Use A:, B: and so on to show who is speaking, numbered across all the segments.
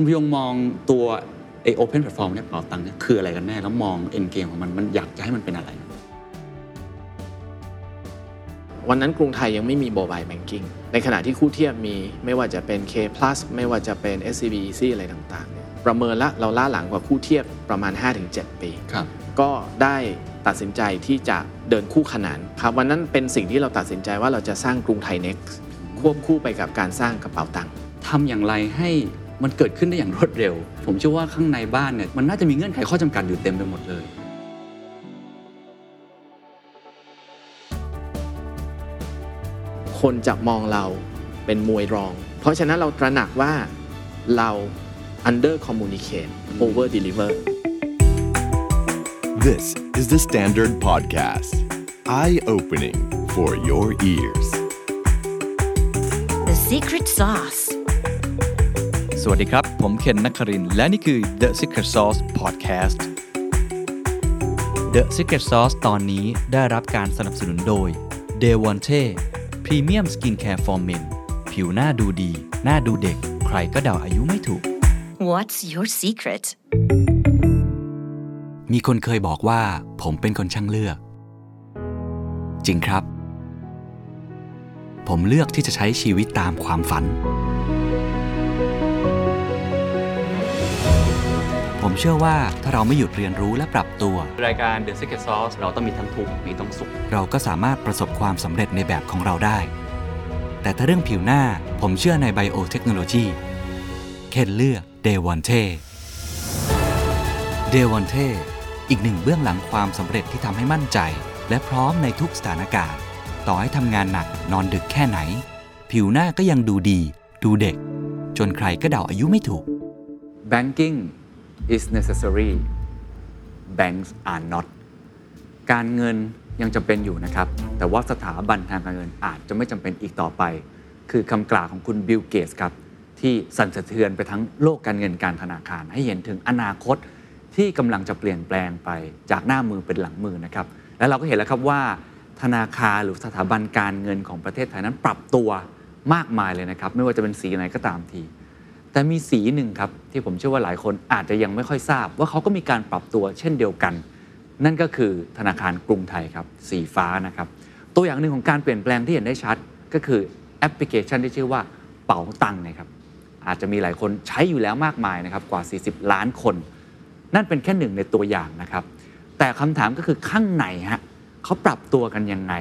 A: คุณพยงมองตัวไอ Open Platform เนี่ยเป๋าตังค์เนี่ยคืออะไรกันแน่ แล้วมอง end game ของมันมันอยากจะให้มันเป็นอะไร
B: วันนั้นกรุงไทยยังไม่มี mobile banking ในขณะที่คู่เทียบมีไม่ว่าจะเป็น K plus ไม่ว่าจะเป็น SCB Easy อะไรต่างๆเนี่ยประเมินละเราล้าหลังกว่าคู่เทียบประมาณ 5-7 ปี
A: ครับ
B: ก็ได้ตัดสินใจที่จะเดินคู่ขนานครับวันนั้นเป็นสิ่งที่เราตัดสินใจว่าเราจะสร้างกรุงไทย Next ควบคู่ไปกับการสร้างกระเป๋าตังค์
A: ทำอย่างไรให้ มันเกิดขึ้นได้อย่างรวดเร็ว ผมเชื่อว่าข้างในบ้านเนี่ยมันน่าจะมีเงื่อนไขข้อจำกัดอยู่เต็มไปหมดเลย
B: คนจะมองเราเป็นมวยรอง เพราะฉะนั้นเราตระหนักว่าเรา under communicate over deliver
C: This is the Standard Podcast. Eye opening for your ears.
D: The secret sauce.
E: สวัสดีครับ ผมเคนนักครินทร์และนี่คือ The Secret Sauce Podcast The Secret Sauce ตอนนี้ได้รับการสนับสนุนโดย d e v o n t e Premium Skincare for Men ผิวหน้าดูดี หน้าดูเด็ก ใครก็เดาอายุไม่ถูก
D: What's your secret?
E: มีคนเคยบอกว่า ผมเป็นคนช่างเลือก จริงครับ ผมเลือกที่จะใช้ชีวิตตามความฝัน ผมเชื่อว่าถ้าเราไม่หยุดเรียนรู้และปรับตัว
A: รายการ The Secret Sauce เราต้องมีทั้งทุกข์มีทั้งสุข
E: เราก็สามารถประสบความสำเร็จในแบบของเราได้ แต่ถ้าเรื่องผิวหน้าผมเชื่อในไบโอเทคโนโลยีเคนเลือกเดวอนเทเดวอนเทอีกหนึ่งเบื้องหลังความสำเร็จที่ทำให้มั่นใจ และพร้อมในทุกสถานการณ์ ต่อให้ทำงานหนักนอนดึกแค่ไหน ผิวหน้าก็ยังดูดี ดูเด็ก จนใครก็เดาอายุไม่ถูก
A: banking is necessary banks are not การเงินยังจำเป็นอยู่นะครับ แต่ว่าสถาบันทางการเงินอาจจะไม่จำเป็นอีกต่อไป คือคำกล่าวของคุณบิลเกตส์ครับ ที่สั่นสะเทือนไปทั้งโลกการเงินการธนาคาร ให้เห็นถึงอนาคตที่กำลังจะเปลี่ยนแปลงไปจากหน้ามือเป็นหลังมือนะครับ และเราก็เห็นแล้วครับว่าธนาคารหรือสถาบันการเงินของประเทศไทยนั้นปรับตัวมากมายเลยนะครับ ไม่ว่าจะเป็นสีไหนก็ตามที แต่มีสีหนึ่งครับ ที่ผมเชื่อว่าหลายคนอาจจะยังไม่ค่อยทราบ ว่าเขาก็มีการปรับตัวเช่นเดียวกัน นั่นก็คือธนาคารกรุงไทยครับ สีฟ้านะครับ ตัวอย่างหนึ่งของการเปลี่ยนแปลงที่เห็นได้ชัด ก็คือแอปพลิเคชันที่ชื่อว่าเป๋าตังค์นะครับอาจจะมีหลายคนใช้อยู่แล้วมากมายนะครับกว่า 40 ล้านคน นั่นเป็นแค่หนึ่งในตัวอย่างนะครับ แต่คำถามก็คือข้างในฮะเขาปรับตัวกันยังไง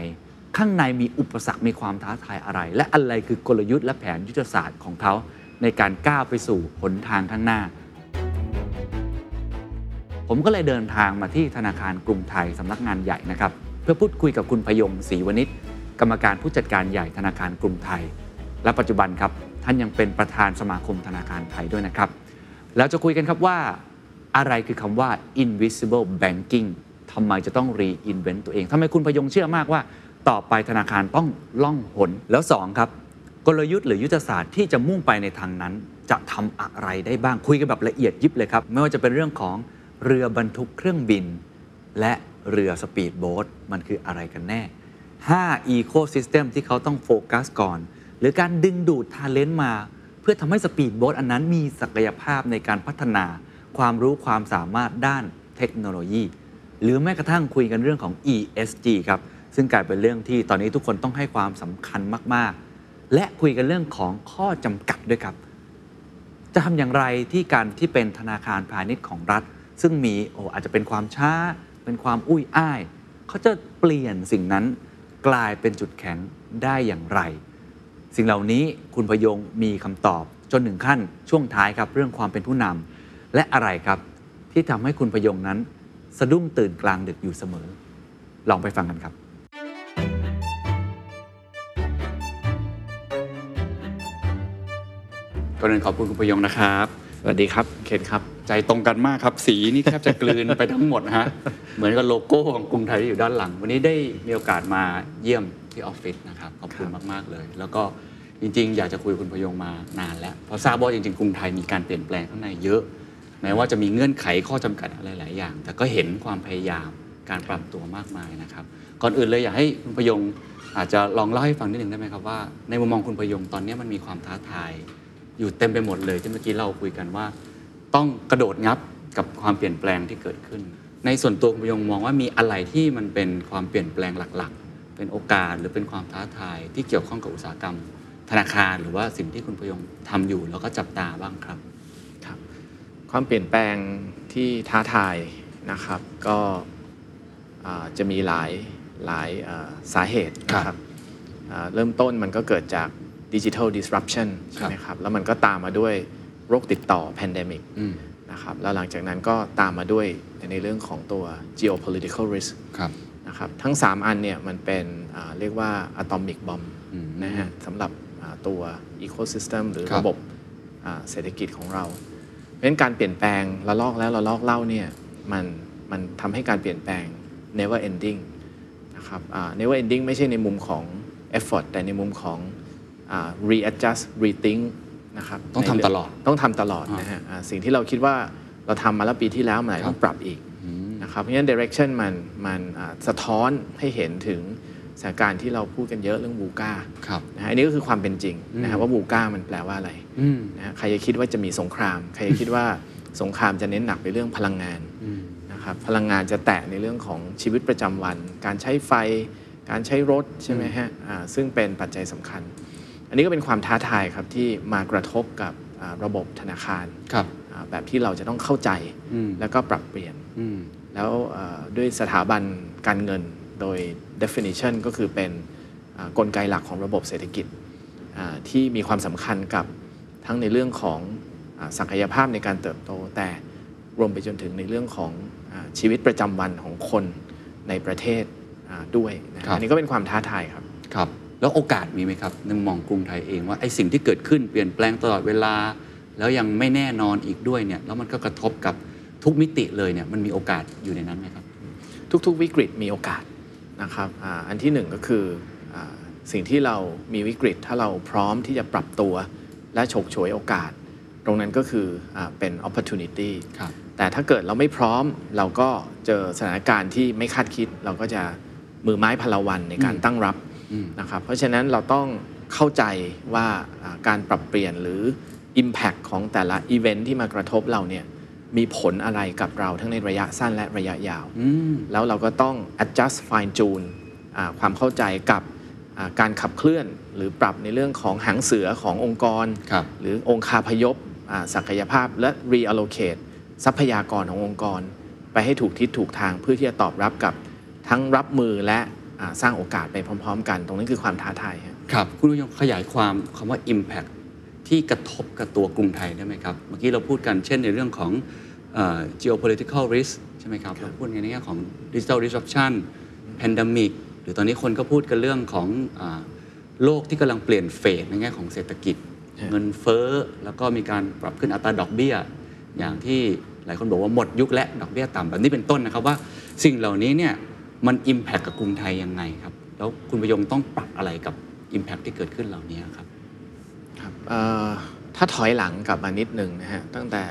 A: ข้างในมีอุปสรรคมีความท้าทายอะไร และอะไรคือกลยุทธ์และแผนยุทธศาสตร์ของเขา ในการก้าวไปสู่หนทางข้างหน้า ผมก็เลยเดินทางมาที่ธนาคารกรุงไทยสำนักงานใหญ่นะครับ เพื่อพูดคุยกับคุณพยงศรีวณิชกรรมการผู้จัดการใหญ่ธนาคารกรุงไทย และปัจจุบันครับท่านยังเป็นประธานสมาคมธนาคารไทยด้วยนะครับ แล้วจะคุยกันครับว่าอะไรคือคำว่า invisible banking ทำไมจะต้อง reinvent ตัวเองทำไมคุณพยงเชื่อมากว่า ต่อไปธนาคารต้องล่องหนแล้วสองครับ กลยุทธ์หรือยุทธศาสตร์ที่จะมุ่งไปในทางนั้น จะทำอะไรได้บ้างคุยกันแบบละเอียดยิบเลยครับ ไม่ว่าจะเป็นเรื่องของเรือบรรทุกเครื่องบิน และเรือสปีดโบ๊ทมันคืออะไรกันแน่ 5 Ecosystem ที่เขาต้องโฟกัสก่อน หรือการดึงดูด talent มา เพื่อทำให้สปีดโบ๊ทอันนั้นมีศักยภาพในการพัฒนา ความรู้ความสามารถด้านเทคโนโลยี หรือแม้กระทั่งคุยกันเรื่องของ ESG ครับซึ่งกลายเป็นเรื่องที่ตอนนี้ทุกคนต้องให้ความสำคัญมากๆ และคุยกันเรื่องของข้อจำกัดด้วยครับ จะทำอย่างไรที่การที่เป็นธนาคารพาณิชย์ของรัฐ ซึ่งมีโออาจจะเป็นความช้า เป็นความอุ้ยอ้ายเขาจะเปลี่ยนสิ่งนั้นกลายเป็นจุดแข็งได้อย่างไร สิ่งเหล่านี้คุณพยงมีคำตอบจนถึงขั้นช่วงท้ายครับเรื่องความเป็นผู้นำและอะไรครับที่ทำให้คุณพยงนั้น สะดุ้งตื่นกลางดึกอยู่เสมอ ลองไปฟังกันครับ ก่อนอื่นขอบคุณคุณพยงนะครับ
B: สวัสดีครับ เคนครับ
A: ใจตรงกันมากครับ สีนี่แทบจะกลืนไปทั้งหมดนะฮะ เหมือนกับโลโก้ของกรุงไทยที่อยู่ด้านหลัง วันนี้ได้มีโอกาสมาเยี่ยมที่ออฟฟิศนะครับ ขอบคุณมาก ๆ เลย แล้วก็จริง ๆ อยากจะคุยกับคุณพยงมานานแล้ว เพราะทราบว่าจริง ๆ กรุงไทยมีการเปลี่ยนแปลงข้างในเยอะ แม้ว่าจะมีเงื่อนไขข้อจำกัดอะไรหลายอย่าง แต่ก็เห็นความพยายามการปรับตัวมากมายนะครับ ก่อนอื่นเลยอยากให้คุณพยงอาจจะลองเล่าให้ฟังนิดหนึ่งได้ไหมครับว่าในมุมมองคุณพยงตอนนี้มันมีความท้าทาย อยู่เต็มไปหมดเลยที่เมื่อกี้เราคุยกันว่า ต้องกระโดดงับกับความเปลี่ยนแปลงที่เกิดขึ้น ในส่วนตัวคุณพยงมองว่ามีอะไรที่มันเป็นความเปลี่ยนแปลงหลักๆ เป็นโอกาสหรือเป็นความท้าทายที่เกี่ยวข้องกับอุตสาหกรรม ธนาคารหรือว่าสิ่งที่คุณพยงทำอยู่แล้วก็จับตาบ้างครับ
B: ครับ ความเปลี่ยนแปลงที่ท้าทายนะครับ ก็อ่าจะมีหลายหลายอ่าสาเหตุนะครับอ่าเริ่มต้นมันก็เกิดจาก ดิจิทัล disruption ใช่ไหมครับ แล้วมันก็ตามมาด้วยโรคติดต่อ pandemic
A: อืม
B: นะครับ แล้วหลังจากนั้นก็ตามมาด้วยในเรื่องของตัว geopolitical risk
A: ครับ
B: นะครับทั้ง 3 อันเนี่ยมันเป็นอ่าเรียกว่า atomic bomb
A: อืม
B: นะฮะสำหรับอ่าตัว ecosystem หรือ
A: ครับ
B: ระบบอ่าเศรษฐกิจของเรา เพราะฉะนั้นการเปลี่ยนแปลงระลอกแล้วระลอกเล่าเนี่ยมันมันทำให้การเปลี่ยนแปลง never ending นะครับอ่า never ending ไม่ใช่ในมุมของ effort แต่ในมุมของอ่า readjust rethink นะครับ
A: ต้องทำ
B: ในเรื่
A: ตลอด
B: ต้องทำตลอด
A: อ่าน
B: นะฮะอ่าสิ่งที่เราคิดว่าเราทำมาแล้วปีที่แล้วมันอาจจะต้องปรับอีกนะครับเพราะฉะนั้น direction มันมันอ่าสะท้อนให้เห็นถึงสถานการณ์ที่เราพูดกันเยอะเรื่องบูกา
A: ครับ
B: นะฮะอันนี้ก็คือความเป็นจริงนะฮะว่าบูกามันแปลว่าอะไร
A: อืม
B: นะฮะใครจะคิดว่าจะมีสงคราม ใครจะคิดว่าสงครามจะเน้นหนักไปเรื่องพลังงาน
A: อืม
B: นะครับพลังงานจะแตะในเรื่องของชีวิตประจำวัน การใช้ไฟ การใช้รถใช่ไหมฮะอ่าซึ่งเป็นปัจจัยสำคัญ อันนี้ก็เป็นความท้าทายครับที่มากระทบกับอ่าระบบธนาคาร
A: ครับ
B: อ่าแบบที่เราจะต้องเข้าใจ
A: อืม
B: แล้วก็ปรับเปลี่ยน
A: อืม
B: แล้วเอ่อด้วยสถาบันการเงินโดย definition ก็คือเป็นอ่ากลไกหลักของระบบเศรษฐกิจอ่าที่มีความสำคัญกับทั้งในเรื่องของอาศักยภาพในการเติบโต แต่รวมไปจนถึงในเรื่องของอาชีวิตประจำวันของคนในประเทศอ่าด้วยนะ
A: ครับ
B: อันนี้ก็เป็นความท้าทายครับ
A: ครับ แล้วโอกาสมีไหมครับในมองกรุงไทยเองว่าไอ้สิ่งที่เกิดขึ้นเปลี่ยนแปลงตลอดเวลา แล้วยังไม่แน่นอนอีกด้วยเนี่ยแล้วมันก็กระทบกับทุกมิติเลยเนี่ยมันมีโอกาสอยู่ในนั้นไหมครับ
B: ทุกๆวิกฤตมีโอกาสนะครับอาอันที่หนึ่งก็คืออาสิ่งที่เรามีวิกฤต ถ้าเราพร้อมที่จะปรับตัว และฉกฉวยโอกาส ตรงนั้นก็คืออาเป็น opportunity
A: ครับ
B: แต่ถ้าเกิดเราไม่พร้อมเราก็เจอสถานการณ์ที่ไม่คาดคิด เราก็จะมือไม้พลวันในการ
A: อืม
B: ตั้งรับ
A: อืม
B: นะครับเพราะฉะนั้นเราต้องเข้าใจว่าอ่าการปรับเปลี่ยนหรือ Impact ของแต่ละอีเวนท์ที่มากระทบเราเนี่ยมีผลอะไรกับเราทั้งในระยะสั้นและระยะยาว
A: อืม
B: แล้วเราก็ต้อง adjust fine tune อ่าความเข้าใจกับอ่าการขับเคลื่อน หรือปรับในเรื่องของหางเสือขององค์กร
A: ครับ
B: หรือองค์คาพยพอ่าศักยภาพและ reallocate ทรัพยากรขององค์กร ไปให้ถูกทิศถูกทางเพื่อที่จะตอบรับกับทั้งรับมือและอ่า สร้างโอกาสไปพร้อม ๆ กัน ตรงนี้คือความท้าทายครับ
A: ครับ คุณผู้ชมขยายความคำว่า Impact ที่กระทบกับตัวกรุงไทยได้ไหมครับ เมื่อกี้เราพูดกันเช่นในเรื่องของเอ่อ geopolitical risk ใช่ไหมครับ เราพูดในแง่ของ digital disruption pandemic หรือตอนนี้คนก็พูดกันเรื่องของอาโลกที่กำลังเปลี่ยนเฟสในแง่ของเศรษฐกิจ
B: ฮะ
A: เงินเฟ้อ แล้วก็มีการปรับขึ้นอัตราดอกเบี้ย อย่างที่หลายคนบอกว่าหมดยุคและดอกเบี้ยต่ำแบบนี้เป็นต้นนะครับว่าสิ่งเหล่านี้เนี่ย มัน Impact กับกรุงไทยยังไงครับ แล้วคุณประยงต้องปรับอะไรกับ Impact ที่เกิดขึ้นเหล่านี้ครับ
B: ครับเอ่อถ้าถอยหลังกลับมานิดหนึ่งนะฮะตั้งแต่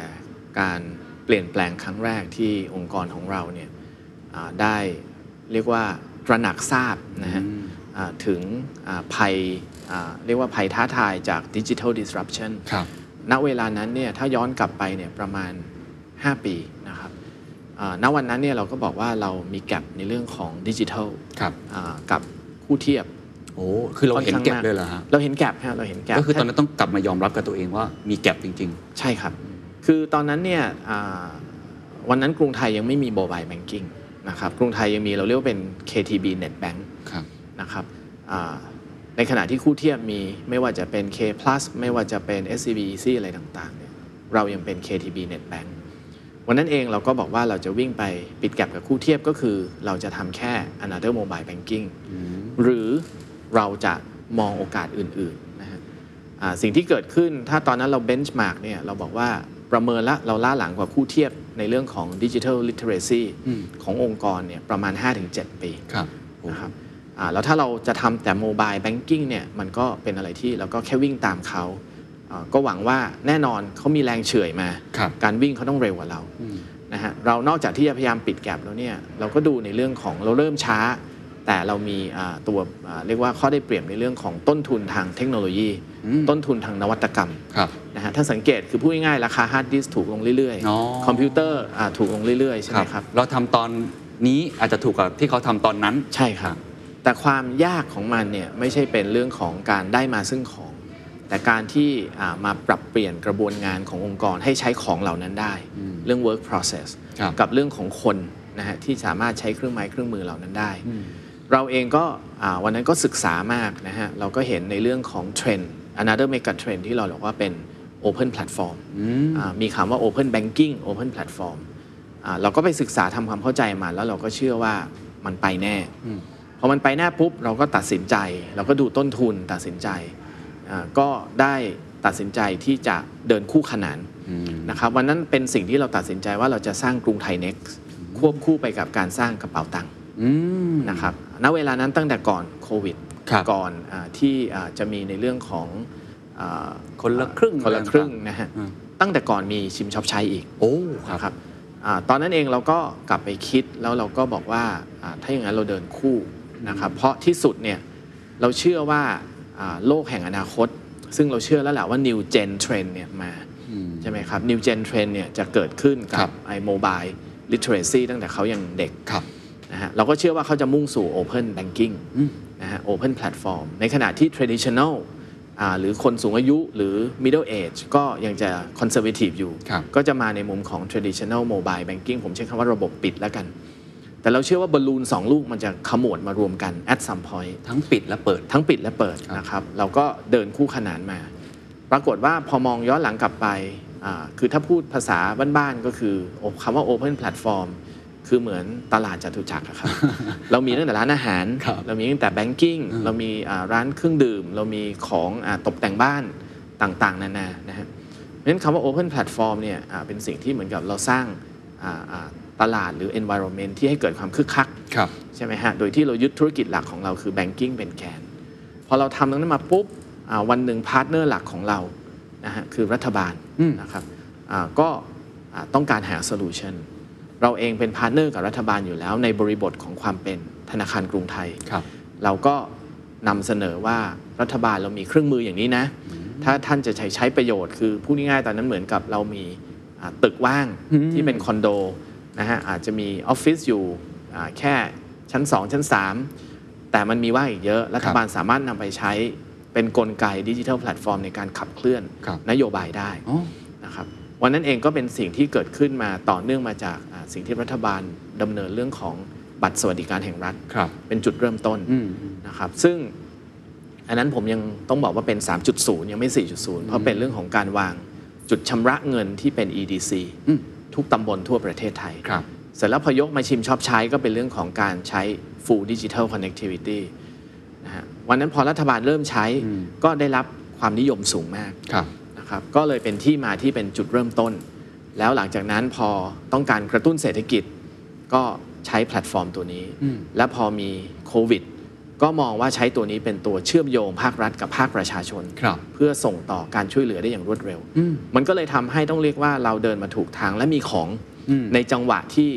B: การเปลี่ยนแปลงครั้งแรกที่องค์กรของเราเนี่ยอ่าได้เรียกว่าตระหนักทราบนะฮะ
A: อืม
B: อ่าถึงอ่าภัยอ่าเรียกว่าภัยท้าทายจากดิจิทัล disruption
A: ครับ
B: ณเวลานั้นเนี่ยถ้าย้อนกลับไปเนี่ยประมาณ 5 ปีนะครับอ่า ณวันนั้นเนี่ยเราก็บอกว่าเรามีแกลบในเรื่องของดิจิทัล
A: ครับ
B: อ่ากับคู่เทียบ
A: โอ้คือเราเห็น
B: ค่อนข้าง
A: แก็บ
B: มาก
A: เลยเหรอฮะ
B: เราเห็นแกลบฮะเราเห็นแกลบ
A: ก็คือตอนนั้นต้องกลับมายอมรับกับตัวเองว่ามีแก็บจริง
B: ใช่ครับ คือตอนนั้นเนี่ยอ่าวันนั้นกรุงไทยยังไม่มีโมบายแบงกิ้งนะครับกรุงไทยยังมีเราเรียกว่าเป็น KTB Net Bank
A: ๆครับ
B: นะครับอ่าในขณะที่คู่เทียบมีไม่ว่าจะเป็น K plus ไม่ว่าจะเป็น SCB EC อะไรต่างๆเนี่ยเรายังเป็น KTB Net Bank วันนั้นเองเราก็บอกว่าเราจะวิ่งไปปิด gap กับคู่เทียบก็คือ เราจะทำแค่ another mobile banking หรือเราจะมองโอกาสอื่นๆนะฮะอ่าสิ่งที่เกิดขึ้นถ้าตอนนั้นเรา benchmark เนี่ยเราบอกว่าประเมินละเราล้าหลังกว่าคู่เทียบในเรื่องของ digital literacy
A: อืม
B: ขององค์กรเนี่ยประมาณ 5-7 ปี
A: ครับโอ้
B: นะครับอ่าแล้วถ้าเราจะทำแต่ mobile banking เนี่ยมันก็เป็นอะไรที่เราก็แค่วิ่งตามเขาอ่า ก็หวังว่าแน่นอนเขามีแรงเฉื่อยมา
A: ครับ
B: การวิ่งเขาต้องเร็วกว่าเรา
A: อืม
B: นะฮะเรานอกจากที่จะพยายามปิด gap แล้วเนี่ยเราก็ดูในเรื่องของเราเริ่มช้า แต่เรามีอ่าตัวอ่าเรียกว่าข้อได้เปรียบในเรื่องของต้นทุนทางเทคโนโลยี
A: อืม
B: ต้นทุนทางนวัตกรรม
A: ครับ
B: นะฮะถ้าสังเกตคือพูดง่ายๆราคา hard disk ถูกลงเรื่อย
A: อ๋อ
B: คอมพิวเตอร์อ่าถูกลงเรื่อยๆใช่ไหมครับ
A: เราทำตอนนี้อาจจะถูกกว่าที่เขาทำตอนนั้น
B: ใช่ครับแต่ความยากของมันเนี่ยไม่ใช่เป็นเรื่องของการได้มาซึ่งของ แต่การที่อ่ามาปรับเปลี่ยนกระบวนงานขององค์กรให้ใช้ของเหล่านั้นได้ เรื่อง work process
A: ครับ
B: กับเรื่องของคนนะฮะที่สามารถใช้เครื่องไม้เครื่องมือเหล่านั้นได้ เราเองก็อ่าวันนั้นก็ศึกษามากนะฮะเราก็เห็นในเรื่องของเทรนด์ another mega trend ที่เราบอกว่าเป็น open platform อ่ามีคำว่า open banking open platform อ่าเราก็ไปศึกษาทำความเข้าใจมันแล้วเราก็เชื่อว่ามันไปแน่พอมันไปแน่ปุ๊บเราก็ตัดสินใจ เราก็ดูต้นทุนตัดสินใจอ่า ก็ได้ตัดสินใจที่จะเดินคู่ขนานนะครับวันนั้นเป็นสิ่งที่เราตัดสินใจว่าเราจะสร้างกรุงไทย Next ควบคู่ไปกับการสร้างกระเป๋าตังค์
A: อืม
B: นะครับณเวลานั้นตั้งแต่ก่อนโควิด
A: ครับ
B: ก่อนอาที่อ่าจะมีในเรื่องของอา
A: คนละครึ่ง
B: คนละครึ่ง
A: อะไรต่างๆ
B: นะฮะ
A: อืม
B: ตั้งแต่ก่อนมีชิมช็อปใช้อีก
A: โอ้
B: นะครับอาตอนนั้นเองเราก็กลับไปคิดแล้วเราก็บอกว่าอ่าถ้าอย่างนั้นเราเดินคู่นะครับเพราะที่สุดเนี่ยเราเชื่อว่าอ่า โลกแห่งอนาคต ซึ่งเราเชื่อแล้วแหละว่า new gen trend เนี่ยมาใช่ไหมครับ new gen trend เนี่ยจะเกิดขึ้น
A: ครั
B: กับบไอ้ mobile literacy ตั้งแต่เขายังเด็ก
A: ครับ
B: นะฮะเราก็เชื่อว่าเขาจะมุ่งสู่ Open Banking นะฮะ Open Platform ในขณะที่ Traditional อ่าหรือคนสูงอายุหรือ Middle Age ก็ยังจะ Conservative อยู่
A: ครับ
B: ก็จะมาในมุมของ Traditional Mobile Banking ผมใช้คำว่าระบบปิดแล้วกัน แต่เราเชื่อว่าบอลลูนสองลูกมันจะขมวดมารวมกัน at some point
A: ทั้งปิดและเปิด
B: ทั้งปิดและเปิด
A: ครับ
B: นะครับ เราก็เดินคู่ขนานมา ปรากฏว่าพอมองย้อนหลังกลับไปอ่าคือถ้าพูดภาษาบ้านๆก็คือโอ้คำว่า Open Platform คือเหมือนตลาดจตุจักรอะครับ เรามีตั้งแต่ร้านอาหาร
A: ครับ
B: เรามีตั้งแต่แบงกิ้ง เรามีอ่าร้านเครื่องดื่ม เรามีของอาตกแต่งบ้านต่างๆ นานา นะฮะเพราะฉะนั้นคำว่า Open Platform เนี่ยอ่าเป็นสิ่งที่เหมือนกับเราสร้างอ่าอ่า ตลาดหรือ environment ที่ให้เกิดความคึกคัก
A: ครับ
B: ใช่ไหมฮะ โดยที่เรายึดธุรกิจหลักของเราคือ banking เป็นแกน พอเราทำตรงนั้นมาปุ๊บอ่าวันหนึ่ง partner หลักของเรานะฮะคือรัฐบาล
A: อืม
B: นะครับอ่าก็อ่าต้องการหา solution เราเองเป็น partner กับรัฐบาลอยู่แล้ว ในบริบทของความเป็นธนาคารกรุงไทย
A: ครับ
B: เราก็นำเสนอว่ารัฐบาลเรามีเครื่องมืออย่างนี้นะ ถ้าท่านจะใช้ใช้ประโยชน์คือพูดง่ายๆตอนนั้นเหมือนกับเรามีอ่าตึกว่างที่เป็นคอนโด นะฮะอาจจะมีออฟฟิศอยู่อ่าแค่ชั้น 2 ชั้น 3 แต่มันมีว่างอีกเยอะ รัฐบาลสามารถนำไปใช้เป็นกลไก digital platform ในการขับเคลื่อน
A: ครับ
B: นโยบายได้
A: อ๋อ
B: นะครับวันนั้นเองก็เป็นสิ่งที่เกิดขึ้นมาต่อเนื่องมาจากอ่าสิ่งที่รัฐบาลดำเนินเรื่องของบัตรสวัสดิการแห่งรัฐ
A: ครับ
B: เป็นจุดเริ่มต้น
A: อืม
B: นะครับซึ่งอันนั้นผมยังต้องบอกว่าเป็น 3.0 ยังไม่ 4.0 เพราะเป็นเรื่องของการวางจุดชำระเงินที่เป็น EDC
A: อืม
B: ทุกตำบลทั่วประเทศไทย
A: ครับ
B: เสร็จแล้วพอยกมาชิมชอบใช้ก็เป็นเรื่องของการใช้ full digital connectivity นะฮะวันนั้นพอรัฐบาลเริ่มใช้ก็ได้รับความนิยมสูงมาก
A: ครับ
B: นะครับก็เลยเป็นที่มาที่เป็นจุดเริ่มต้น แล้วหลังจากนั้นพอต้องการกระตุ้นเศรษฐกิจ ก็ใช้แพลตฟอร์มตัวนี้และพอมีโควิด ก็มองว่าใช้ตัวนี้เป็นตัวเชื่อมโยงภาครัฐกับภาคประชาชน
A: ครับ
B: เพื่อส่งต่อการช่วยเหลือได้อย่างรวดเร็ว มันก็เลยทำให้ต้องเรียกว่าเราเดินมาถูกทางและมีของ
A: อืม
B: ในจังหวะที่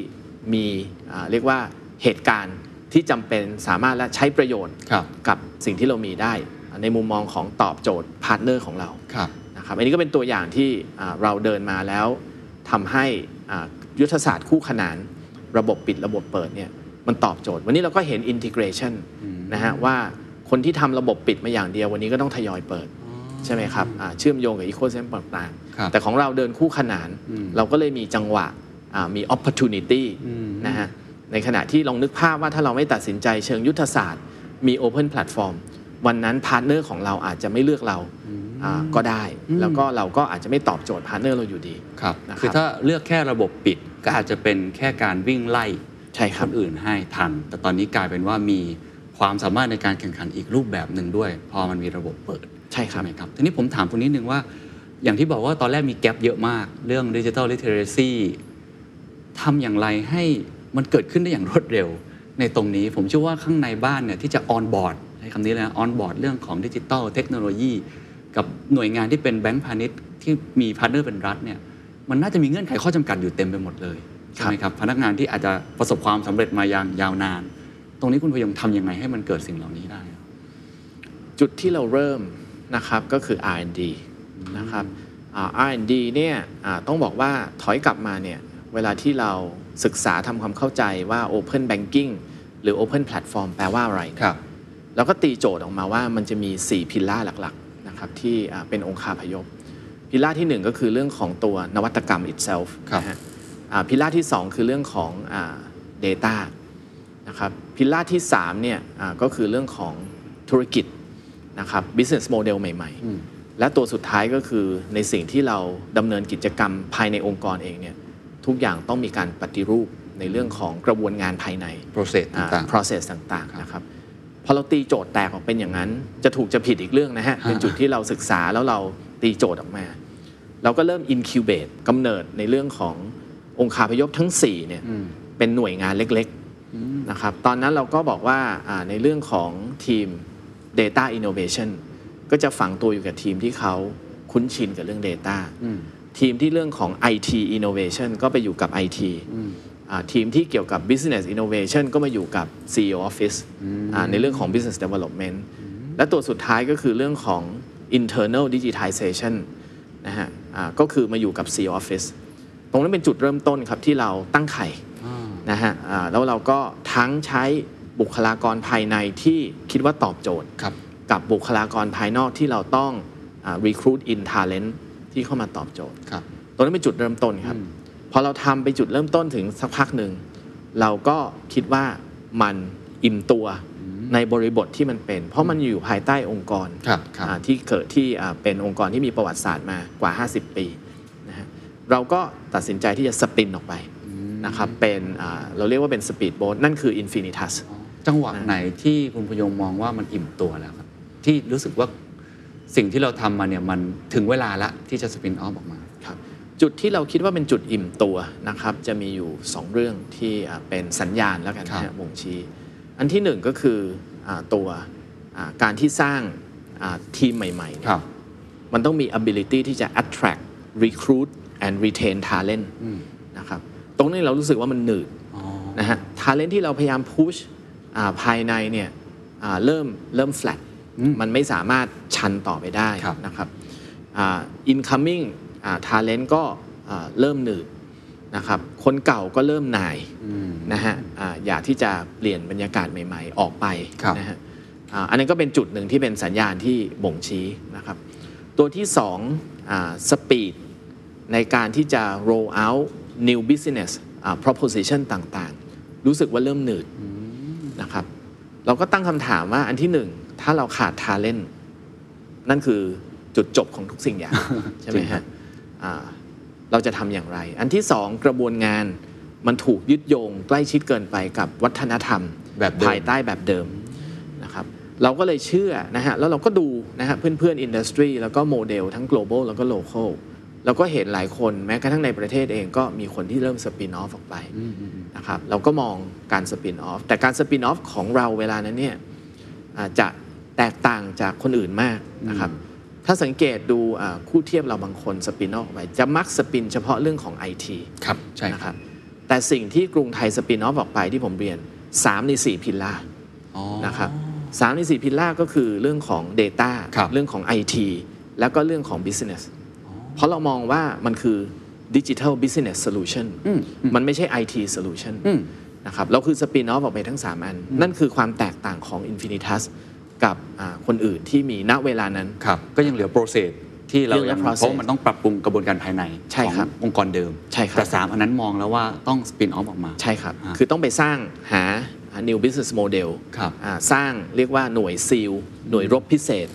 B: มีอ่าเรียกว่าเหตุการณ์ที่จำเป็นสามารถและใช้ประโยชน์
A: ครับ
B: กับสิ่งที่เรามีได้ ในมุมมองของตอบโจทย์ partner ของเรา
A: ครับ
B: นะครับอันนี้ก็เป็นตัวอย่างที่อ่าเราเดินมาแล้วทำให้อ่ายุทธศาสตร์คู่ขนาน ระบบปิดระบบเปิดเนี่ยมันตอบโจทย์ วันนี้เราก็เห็นอินทิเกรชัน นะฮะว่าคนที่ทำระบบปิดมาอย่างเดียววันนี้ก็ต้องทยอยเปิดใช่ไหมครับอ่าเชื่อมโยงกับอีโคเซมต่าง
A: ครับ
B: ๆแต่ของเราเดินคู่ขนาน
A: อืม
B: เราก็เลยมีจังหวะอ่ามี opportunity
A: อืม
B: นะฮะในขณะที่ลองนึกภาพว่าถ้าเราไม่ตัดสินใจเชิงยุทธศาสตร์ มี Open Platform วันนั้น partner ของเราอาจจะไม่เลือกเราอ่าก็ได้ แล้วก็เราก็อาจจะไม่ตอบโจทย์ partner เราอยู่ดี
A: ครับ
B: นะครับ
A: คือถ้าเลือกแค่ระบบปิดก็อาจจะเป็นแค่การวิ่งไล่
B: ใช่ค
A: รับคนอื่นให้ทัน แต่ตอนนี้กลายเป็นว่ามี ความสามารถในการแข่งขันอีกรูปแบบหนึ่งด้วย พอมันมีระบบเปิด
B: ใช่ครับ
A: ไหมครับทีนี้ผมถามคุณนิดนึงว่า อย่างที่บอกว่าตอนแรกมี gap เยอะมาก เรื่อง digital literacy ทำอย่างไรให้มันเกิดขึ้นได้อย่างรวดเร็ว ในตรงนี้ผมเชื่อว่าข้างในบ้านเนี่ยที่จะ onboard ใช้คำนี้เลยนะ onboard เรื่องของ digital technology กับหน่วยงานที่เป็นแบงก์พาณิชย์ที่มี partner เป็นรัฐเนี่ยมันน่าจะมีเงื่อนไขข้อจำกัดอยู่เต็มไปหมดเลยใช่ไหมครับพนักงานที่อาจจะประสบความสำเร็จมาอย่างยาวนาน ตรงนี้คุณพยงทำยังไงให้มันเกิดสิ่งเหล่านี้ได้
B: จุดที่เราเริ่มนะครับก็คือ R&D นะครับอ่า R&D เนี่ยอ่าต้องบอกว่าถอยกลับมาเนี่ยเวลาที่เราศึกษาทำความเข้าใจว่า Open Banking หรือ Open Platform แปลว่าอะไรเนี่ย
A: ครับ
B: เราก็ตีโจทย์ออกมาว่ามันจะมี 4 พิลล่าหลักๆนะครับที่อ่าเป็นองค์คาพยพ พิลล่าที่ 1 ก็คือเรื่องของตัวนวัตกรรม itself
A: ครับ
B: นะฮะอ่าพิลล่าที่ 2 คือเรื่องของอ่า data นะครับ พิลล่าที่3เนี่ยอ่าก็คือเรื่องของธุรกิจนะครับ business model ใหม่ ๆ และตัวสุดท้ายก็คือในสิ่งที่เราดำเนินกิจกรรมภายในองค์กรเองเนี่ยทุกอย่างต้องมีการปฏิรูปในเรื่องของกระบวนงานภายใน
A: process
B: อ่า
A: ต่างๆ
B: process ต่างๆนะครับพอเราตีโจทย์แตกออกเป็นอย่างนั้น จะถูกจะผิดอีกเรื่องนะฮะ เป็นจุดที่เราศึกษาแล้วเราตีโจทย์ออกมา เราก็เริ่ม incubate กำเนิดในเรื่องขององค์คาพยพทั้ง4เนี่ยเป็นหน่วยงานเล็กๆ นะครับตอนนั้นเราก็บอกว่าอ่าในเรื่องของทีม Data Innovation ก็จะฝังตัวอยู่กับทีมที่เขาคุ้นชินกับเรื่อง Data ทีมที่เรื่องของ IT Innovation ก็ไปอยู่กับ IT อ่าทีมที่เกี่ยวกับ Business Innovation ก็มาอยู่กับ CEO Office อ่าในเรื่องของ Business Development และตัวสุดท้ายก็คือเรื่องของ Internal Digitization นะฮะอ่าก็คือมาอยู่กับ CEO Office ตรงนั้นเป็นจุดเริ่มต้นครับที่เราตั้งไข่ นะฮะอ่าแล้วเราก็ทั้งใช้บุคลากรภายในที่คิดว่าตอบโจทย์
A: ครับ
B: กับบุคลากรภายนอกที่เราต้องอ่า recruit in talent ที่เข้ามาตอบโจทย์
A: ครับ
B: ตรงนั้นเป็นจุดเริ่มต้นครับพอเราทำไปจุดเริ่มต้นถึงสักพักหนึ่งเราก็คิดว่ามันอิ่มตัวในบริบทที่มันเป็น เพราะมันอยู่ภายใต้องค์กร
A: ครับครับ
B: อ่าที่เกิดที่อ่าเป็นองค์กรที่มีประวัติศาสตร์มากว่า 50 ปีนะฮะเราก็ตัดสินใจที่จะสปินออกไป นะครับเป็นอ่าเราเรียกว่าเป็นสปีดโบ๊ทนั่นคือ Infinitas
A: จังหวะไหนที่คุณพยงมองว่ามันอิ่มตัวแล้วครับ ที่รู้สึกว่าสิ่งที่เราทำมาเนี่ยมันถึงเวลาละที่จะสปินออฟออกมา
B: ครับจุดที่เราคิดว่าเป็นจุดอิ่มตัวนะครับ จะมีอยู่ 2 เรื่องที่อ่าเป็นสัญญาณแล้วกันนะ
A: ครั
B: ฮะ
A: บ
B: บ่งชี้อันที่หนึ่งก็คืออาตัวอ่าการที่สร้างอ่าทีมใหม่ๆเนี่ย
A: ครับ
B: มันต้องมี ability ที่จะ attract recruit and retain talent นะครับ ตรงนี้เรารู้สึกว่ามันหนืดนะฮะ talent ที่เราพยายาม push อ่าภายในเนี่ยอ่าเริ่มเริ่ม flat มันไม่สามารถชันต่อไปได้
A: ครับ
B: นะครับอ่า incoming อ่า talent ก็อ่าเริ่มหนืดนะครับคนเก่าก็เริ่มหน่ายนะฮะอ่าอยากที่จะเปลี่ยนบรรยากาศใหม่ ๆ ออกไป
A: ครับ
B: นะฮะอ่าอันนั้นก็เป็นจุดหนึ่งที่เป็นสัญญาณที่บ่งชี้นะครับตัวที่สองสปีดในการที่จะ roll out new business อ่า proposition ต่างๆ รู้สึกว่าเริ่มหนืดนะครับ เราก็ตั้งคำถามว่าอันที่หนึ่ง ถ้าเราขาด talent นั่นคือจุดจบของทุกสิ่งอย่าง ใช่ไหมฮะอ่าเราจะทำอย่างไร อันที่สองกระบวนงานมันถูกยึดโยงใกล้ชิดเกินไปกับวัฒนธรรม
A: แบบเดิม
B: ภายใต้แบบเดิมนะครับ เราก็เลยเชื่อนะฮะ แล้วเราก็ดูนะฮะเพื่อนๆ industry แล้วก็โมเดลทั้ง global แล้วก็ local เราก็เห็นหลายคนแม้กระทั่งในประเทศเองก็มีคนที่เริ่ม spin off ออกไปนะครับเราก็มองการ spin off แต่การ spin off ของเราเวลานั้นเนี่ยอ่าจะแตกต่างจากคนอื่นมากนะครับถ้าสังเกตดูอ่าคู่เทียบเราบางคน spin off ออกไปจะมัก spin เฉพาะเรื่องของ IT
A: ครับใช่ค
B: รับรับแต่สิ่งที่กรุงไทย spin off ออกไปที่ผมเรียน 3 ใน 4 pillar
A: อ๋อ
B: นะครับสามในสี่ pillar ก็คือเรื่องของ Data
A: ครับ
B: เรื่องของ IT แล้วก็เรื่องของ Business เพราะเรามองว่ามันคือ Digital Business Solution มันไม่ใช่ IT Solution นะครับเราคือ spin off ออกไปทั้ง 3 อัน นั่นคือความแตกต่างของ Infinitas กับอ่าคนอื่นที่มีณเวลานั้น
A: ครับก็ยังเหลือ processที่เรา
B: ยังเหลือ
A: ยัง
B: process
A: เพราะมันต้องปรับปรุงกระบวนการภายใน
B: ใช่
A: ของ
B: ครับ
A: องค์กรเดิม
B: ใช่ครับ
A: แต่สามอันนั้นมองแล้วว่าต้องสปินออฟออกมา
B: ใช่ครับ
A: อ่า
B: คือต้องไปสร้างหา new business model
A: ครับ
B: อ่าสร้างเรียกว่าหน่วยซีลหน่วยรบพิเศษ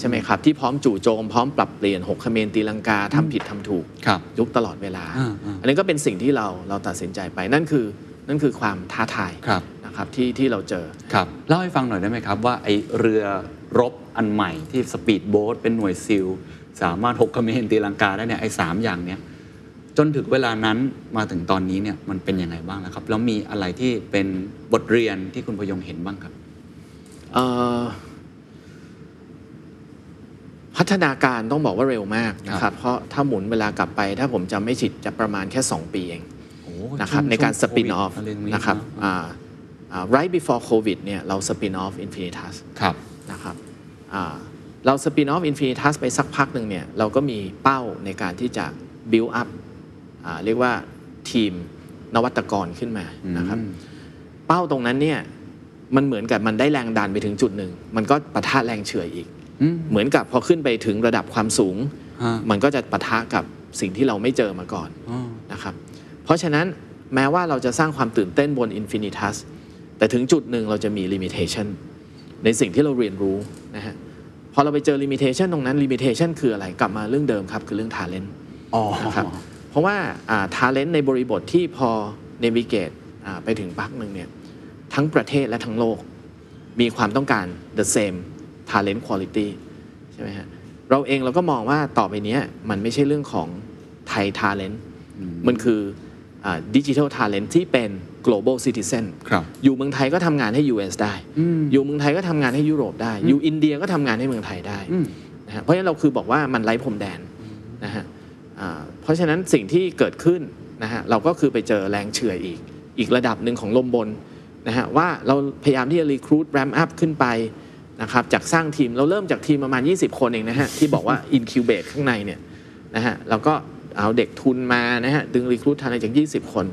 B: ใช่ไหมครับ ที่พร้อมจู่โจม พร้อมปรับเปลี่ยนหกเขมรตีลังกาทำผิดทำถูก
A: ครับ
B: ยุคตลอดเวลา
A: อ่าอ่า
B: อันนี้ก็เป็นสิ่งที่เราเราตัดสินใจไปนั่นคือนั่นคือความท้าทาย
A: ครับ
B: นะครับที่ที่เราเจอ
A: ครับเล่าให้ฟังหน่อยได้ไหมครับ ว่าไอเรือรบอันใหม่ที่สปีดโบ๊ทเป็นหน่วยซิลสามารถหกเขมรตีลังกาได้เนี่ยไอสามอย่างเนี้ย จนถึงเวลานั้นมาถึงตอนนี้เนี่ยมันเป็นยังไงบ้างแล้วครับ แล้วมีอะไรที่เป็นบทเรียนที่คุณพยงเห็นบ้างครับ
B: เอ่อพัฒนาการต้องบอกว่าเร็วมากนะค
A: ครั
B: รับบเพราะถ้าหมุนเวลากลับไป ถ้าผมจำไม่ผิดจะประมาณแค่ 2 ปีเอง
A: โอ้
B: นะครับ
A: ช่วง
B: ในการ
A: ช่
B: ส
A: วง
B: ปิน
A: โควิด
B: ออฟ
A: อะไรตง
B: นะครับ
A: เอ่า
B: อ่า right before covid เนี่ยเราสปินออฟ infinitas
A: ครับ
B: นะครับอ่าเรา spin off Infinitas ไปสักพักหนึ่งเนี่ยเราก็มีเป้าในการที่จะ build up อ่า เรียกว่าทีมนวัตกรขึ้นมานะครับ เป้าตรงนั้นเนี่ยมันเหมือนกับมันได้แรงดันไปถึงจุดหนึ่ง มันก็ปะทะแรงเฉื่อยอีก
A: อืม
B: เหมือนกับพอขึ้นไปถึงระดับความสูง
A: ฮะ
B: มันก็จะปะทะกับสิ่งที่เราไม่เจอมาก่อน
A: อ๋อ
B: นะครับ เพราะฉะนั้นแม้ว่าเราจะสร้างความตื่นเต้นบน Infinitas แต่ถึงจุดหนึ่งเราจะมี limitation ในสิ่งที่เราเรียนรู้นะฮะพอเราไปเจอ limitation ตรงนั้น limitation คืออะไรกลับมาเรื่องเดิมครับ คือเรื่อง talent
A: อ๋อ
B: นะครับ เพราะว่าทาเลนต์ในบริบทที่พอเนวิเกตไปถึงปักหนึ่งเนี่ยทั้งประเทศและทั้งโลก มีความต้องการ the same talent quality ใช่ไหมฮะเราเองเราก็มองว่าต่อไปเนี้ยมันไม่ใช่เรื่องของไทย talent มันคือดิจิทัล talent ที่เป็น global citizen
A: ครับ
B: อยู่เมืองไทยก็ทำงานให้ US ได้ อยู่เมืองไทยก็ทำงานให้ยุโรปได้ อยู่อินเดียก็ทำงานให้เมืองไทยได้
A: อืม
B: นะฮะเพราะฉะนั้นเราคือบอกว่ามันไร้พรมแดนนะฮะอ่า เพราะฉะนั้นสิ่งที่เกิดขึ้นนะฮะเราก็คือไปเจอแรงเฉื่อยอีก อีกระดับหนึ่งของลมบนนะฮะว่าเราพยายามที่จะรีครูดแรมอัพขึ้นไปนะครับจากสร้างทีมเราเริ่มจากทีมประมาณ 20 คนเองนะฮะที่บอกว่า incubate ข้างในเนี่ยนะฮะเราก็เอาเด็กทุนมานะฮะดึงรีครูดทันจาก 20 คน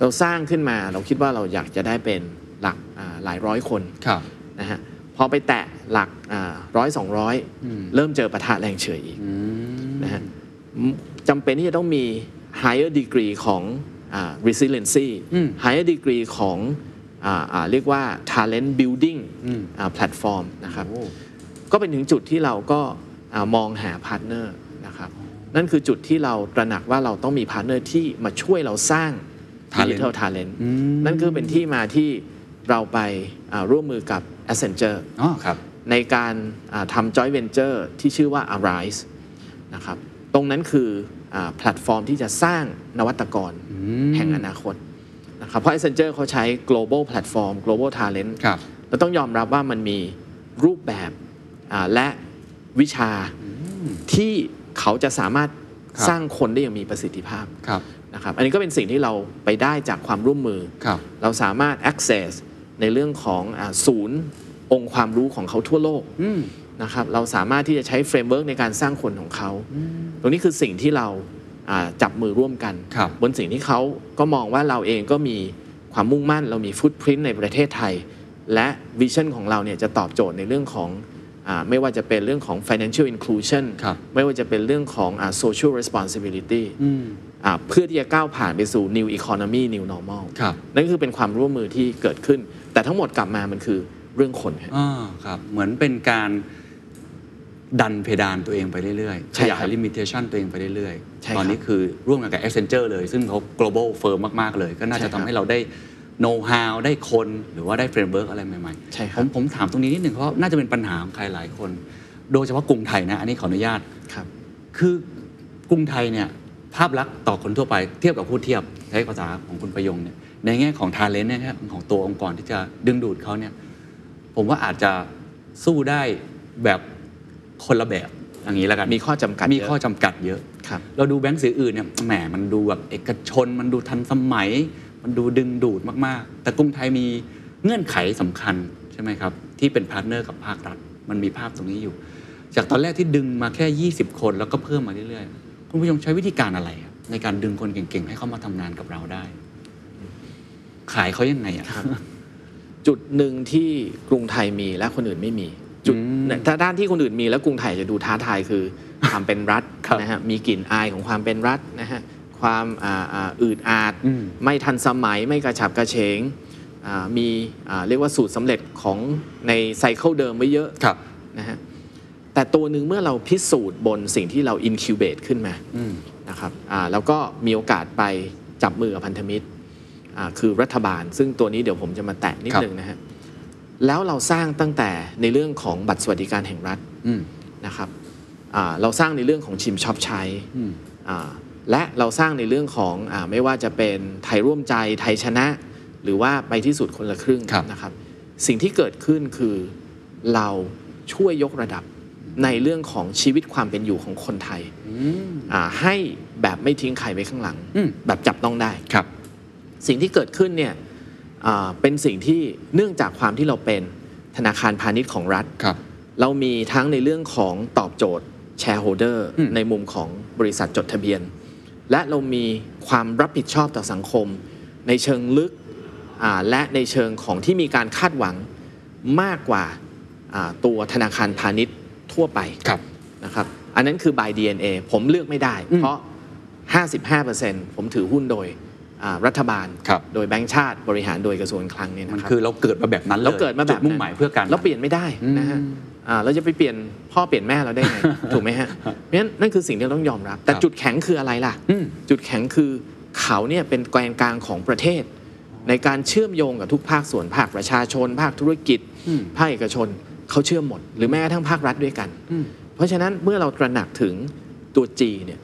B: เราสร้างขึ้นมาเราคิดว่าเราอยากจะได้เป็นหลักอ่าหลายร้อยคน
A: ครับ
B: นะฮะพอไปแตะหลักร้อยสองร้อยเริ่มเจอปะทะแรงเฉยอีกนะฮะอืม จำเป็นที่จะต้องมี higher degree ของอ่า resiliency
A: อืม
B: higher degree ของอ่าอ่าเรียกว่า talent building
A: อืม
B: อ่า platform นะครับ
A: โอ้
B: ก็เป็นถึงจุดที่เราก็อ่ามองหา partner นะครับนั่นคือจุดที่เราตระหนักว่าเราต้องมี partner ที่มาช่วยเราสร้าง
A: Talent
B: digital talent
A: อืม
B: นั่นคือเป็นที่มาที่เราไปอ่าร่วมมือกับ Accenture
A: อ๋อครับ
B: ในการอ่าทำ joint venture ที่ชื่อว่า Arise นะครับ ตรงนั้นคืออาแพลตฟอร์มที่จะสร้างนวัตกรแห่งอนาคตนะครับเพราะ Accenture เขาใช้ global platform global talent
A: ครับ
B: เราต้องยอมรับว่ามันมีรูปแบบอ่าและวิชาที่เขาจะสามารถ
A: ครับ
B: สร้างคนได้อย่างมีประสิทธิภาพ
A: ครับ
B: นะครับอันนี้ก็เป็นสิ่งที่เราไปได้จากความร่วมมือ
A: ครับ
B: เราสามารถ access ในเรื่องของอาศูนย์องค์ความรู้ของเขาทั่วโลก
A: อืม
B: นะครับเราสามารถที่จะใช้ framework ในการสร้างคนของเขา ตรงนี้คือสิ่งที่เราอ่าจับมือร่วมกัน
A: ครับ
B: บนสิ่งที่เขาก็มองว่าเราเองก็มีความมุ่งมั่น เรามีฟุตพิ้นในประเทศไทย และวิชั่นของเราเนี่ยจะตอบโจทย์ในเรื่องของอาไม่ว่าจะเป็นเรื่องของ financial inclusion
A: ครับ
B: ไม่ว่าจะเป็นเรื่องของอา social responsibility
A: อืม
B: อ่าเพื่อที่จะก้าวผ่านไปสู่ new economy new normal
A: ครับ
B: นั่นคือเป็นความร่วมมือที่เกิดขึ้น แต่ทั้งหมดกลับมามันคือเรื่องคนครับ
A: อ่าครับเหมือนเป็นการ ดันเพดานตัวเองไปเรื่อยๆ
B: ใช่
A: ข
B: ครับ
A: ยายลิมิเ t ชันตัวเองไปเรื่อย
B: ใช่
A: ๆตอนนี้
B: ครับ
A: คือร่วมกันกับ Accenture เลย ซึ่งเขา global firm มาก ๆ เลย ก็น่า
B: ใช่
A: จะ
B: ครั
A: ทำ
B: บ
A: ให้เราได้ know how ได้คนหรือว่าได้ framework อะไรใหม่
B: ใช่ค
A: ๆ
B: รั
A: ผ
B: บ
A: มผมถามตรงนี้นิดหนึ่งเพราะน่าจะเป็นปัญหาของใครหลายคน โดยเฉพาะกรุงไทยนะ อันนี้ขออนุญาต
B: ครับ
A: คือกรุงไทยเนี่ยภาพลักษณ์ต่อคนทั่วไปเทียบกับผู้เทียบใช้ภาษาของคุณประยงเนี่ยในแง่ของ talent เนี่ยครับของตัวองค์กรที่จะดึงดูดเขาเนี่ยผมว่าอาจจะสู้ได้แบบ คนละแบบอย่างนี้แล้วกัน
B: มีข้อจำกัด
A: มี
B: เยอะ
A: ข้อจำกัดเยอะ
B: ครับ
A: เราดูแบงก์สีอื่นเนี่ยแหมมันดูแบบเอกชน มันดูทันสมัย มันดูดึงดูดมากๆ แต่กรุงไทยมีเงื่อนไขสำคัญใช่ไหมครับ ที่เป็น partner กับภาครัฐ มันมีภาพตรงนี้อยู่ จากตอนแรกที่ดึงมาแค่ 20 คนแล้วก็เพิ่มมาเรื่อยๆคุณผู้ชมใช้วิธีการอะไรครับในการดึงคนเก่งๆ ให้เข้ามาทำงานกับเราได้ ขายเขายังไงอะ
B: ครับจุดหนึ่งที่กรุงไทยมีและคนอื่นไม่มีจุด
A: อืม
B: เนี่ย ถ้าด้านที่คนอื่นมีแล้วกรุงไทยจะดูท้าทายคือความเป็นรัฐ
A: ครับ
B: นะฮะมีกลิ่นอายของความเป็นรัฐนะฮะความอ่าอ่าอืดอาด
A: อืม
B: ไม่ทันสมัยไม่กระฉับกระเฉงอ่ามีอ่าเรียกว่าสูตรสำเร็จของในไซเคิลเดิมไว้เยอะ
A: ครับ
B: นะฮะแต่ตัวหนึ่งเมื่อเราพิสูจน์บนสิ่งที่เราอินคิวเบตขึ้นมา
A: อืม
B: นะครับอ่าแล้วก็มีโอกาสไปจับมือกับพันธมิตรอ่าคือรัฐบาล ซึ่งตัวนี้เดี๋ยวผมจะมาแตะนิด
A: ครับ
B: นึงนะฮะ แล้วเราสร้างตั้งแต่ในเรื่องของบัตรสวัสดิการแห่งรัฐ
A: อืม
B: นะครับอ่าเราสร้างในเรื่องของชิมช็อปใช้
A: อืม
B: อ่าและเราสร้างในเรื่องของอาไม่ว่าจะเป็นไทยร่วมใจไทยชนะ หรือว่าไปที่สุดคนละครึ่ง
A: ครับ
B: นะครับ สิ่งที่เกิดขึ้นคือเราช่วยยกระดับในเรื่องของชีวิตความเป็นอยู่ของคนไทย
A: อืม
B: อ่าให้แบบไม่ทิ้งใครไว้ข้างหลัง
A: อืม
B: แบบจับต้องได้
A: ครับ
B: สิ่งที่เกิดขึ้นเนี่ยอ่า เป็นสิ่งที่เนื่องจากความที่เราเป็นธนาคารพาณิชย์ของรัฐ
A: ครับ
B: เรามีทั้งในเรื่องของตอบโจทย์ shareholder
A: อืม
B: ในมุมของบริษัทจดทะเบียน และเรามีความรับผิดชอบต่อสังคม ในเชิงลึกอ่าและในเชิงของที่มีการคาดหวังมากกว่าอ่าตัวธนาคารพาณิชย์ทั่วไป
A: ครับ
B: นะครับอันนั้นคือ by DNA ผมเลือกไม่ได้
A: อืม
B: เพราะ 55%ผมถือหุ้นโดยอ่า รัฐบาล
A: ครับ
B: โดยแบงก์ชาติบริหารโดยกระทรวงการคลังเนี่ย
A: มัน
B: นะครับ
A: คือเราเกิดมาแบบนั้นเลย
B: เราเกิดมาแบบ
A: จุมุ่งหมายเพื่อการ
B: เราเปลี่ยนไม่ได้นะฮะ
A: อืม
B: อ่าเราจะไปเปลี่ยนพ่อเปลี่ยนแม่เราได้ไงถูกไหมฮะเพราะฉะนั้นนั่นคือสิ่งที่เราต้องยอมรับ แต่
A: ครับ
B: จุดแข็งคืออะไรล่ะ
A: อืม
B: จุดแข็งคือเขาเนี่ยเป็นแกนกลางของประเทศ ในการเชื่อมโยงกับทุกภาคส่วนภาคประชาชน ภาคธุรกิจ
A: อืม
B: ภาคเอกชนเขาเชื่อมหมด หรือแม้กระทั่งภาครัฐด้วยกัน
A: อืม
B: เพราะฉะนั้นเมื่อเราตระหนักถึงตัว G เนี่ย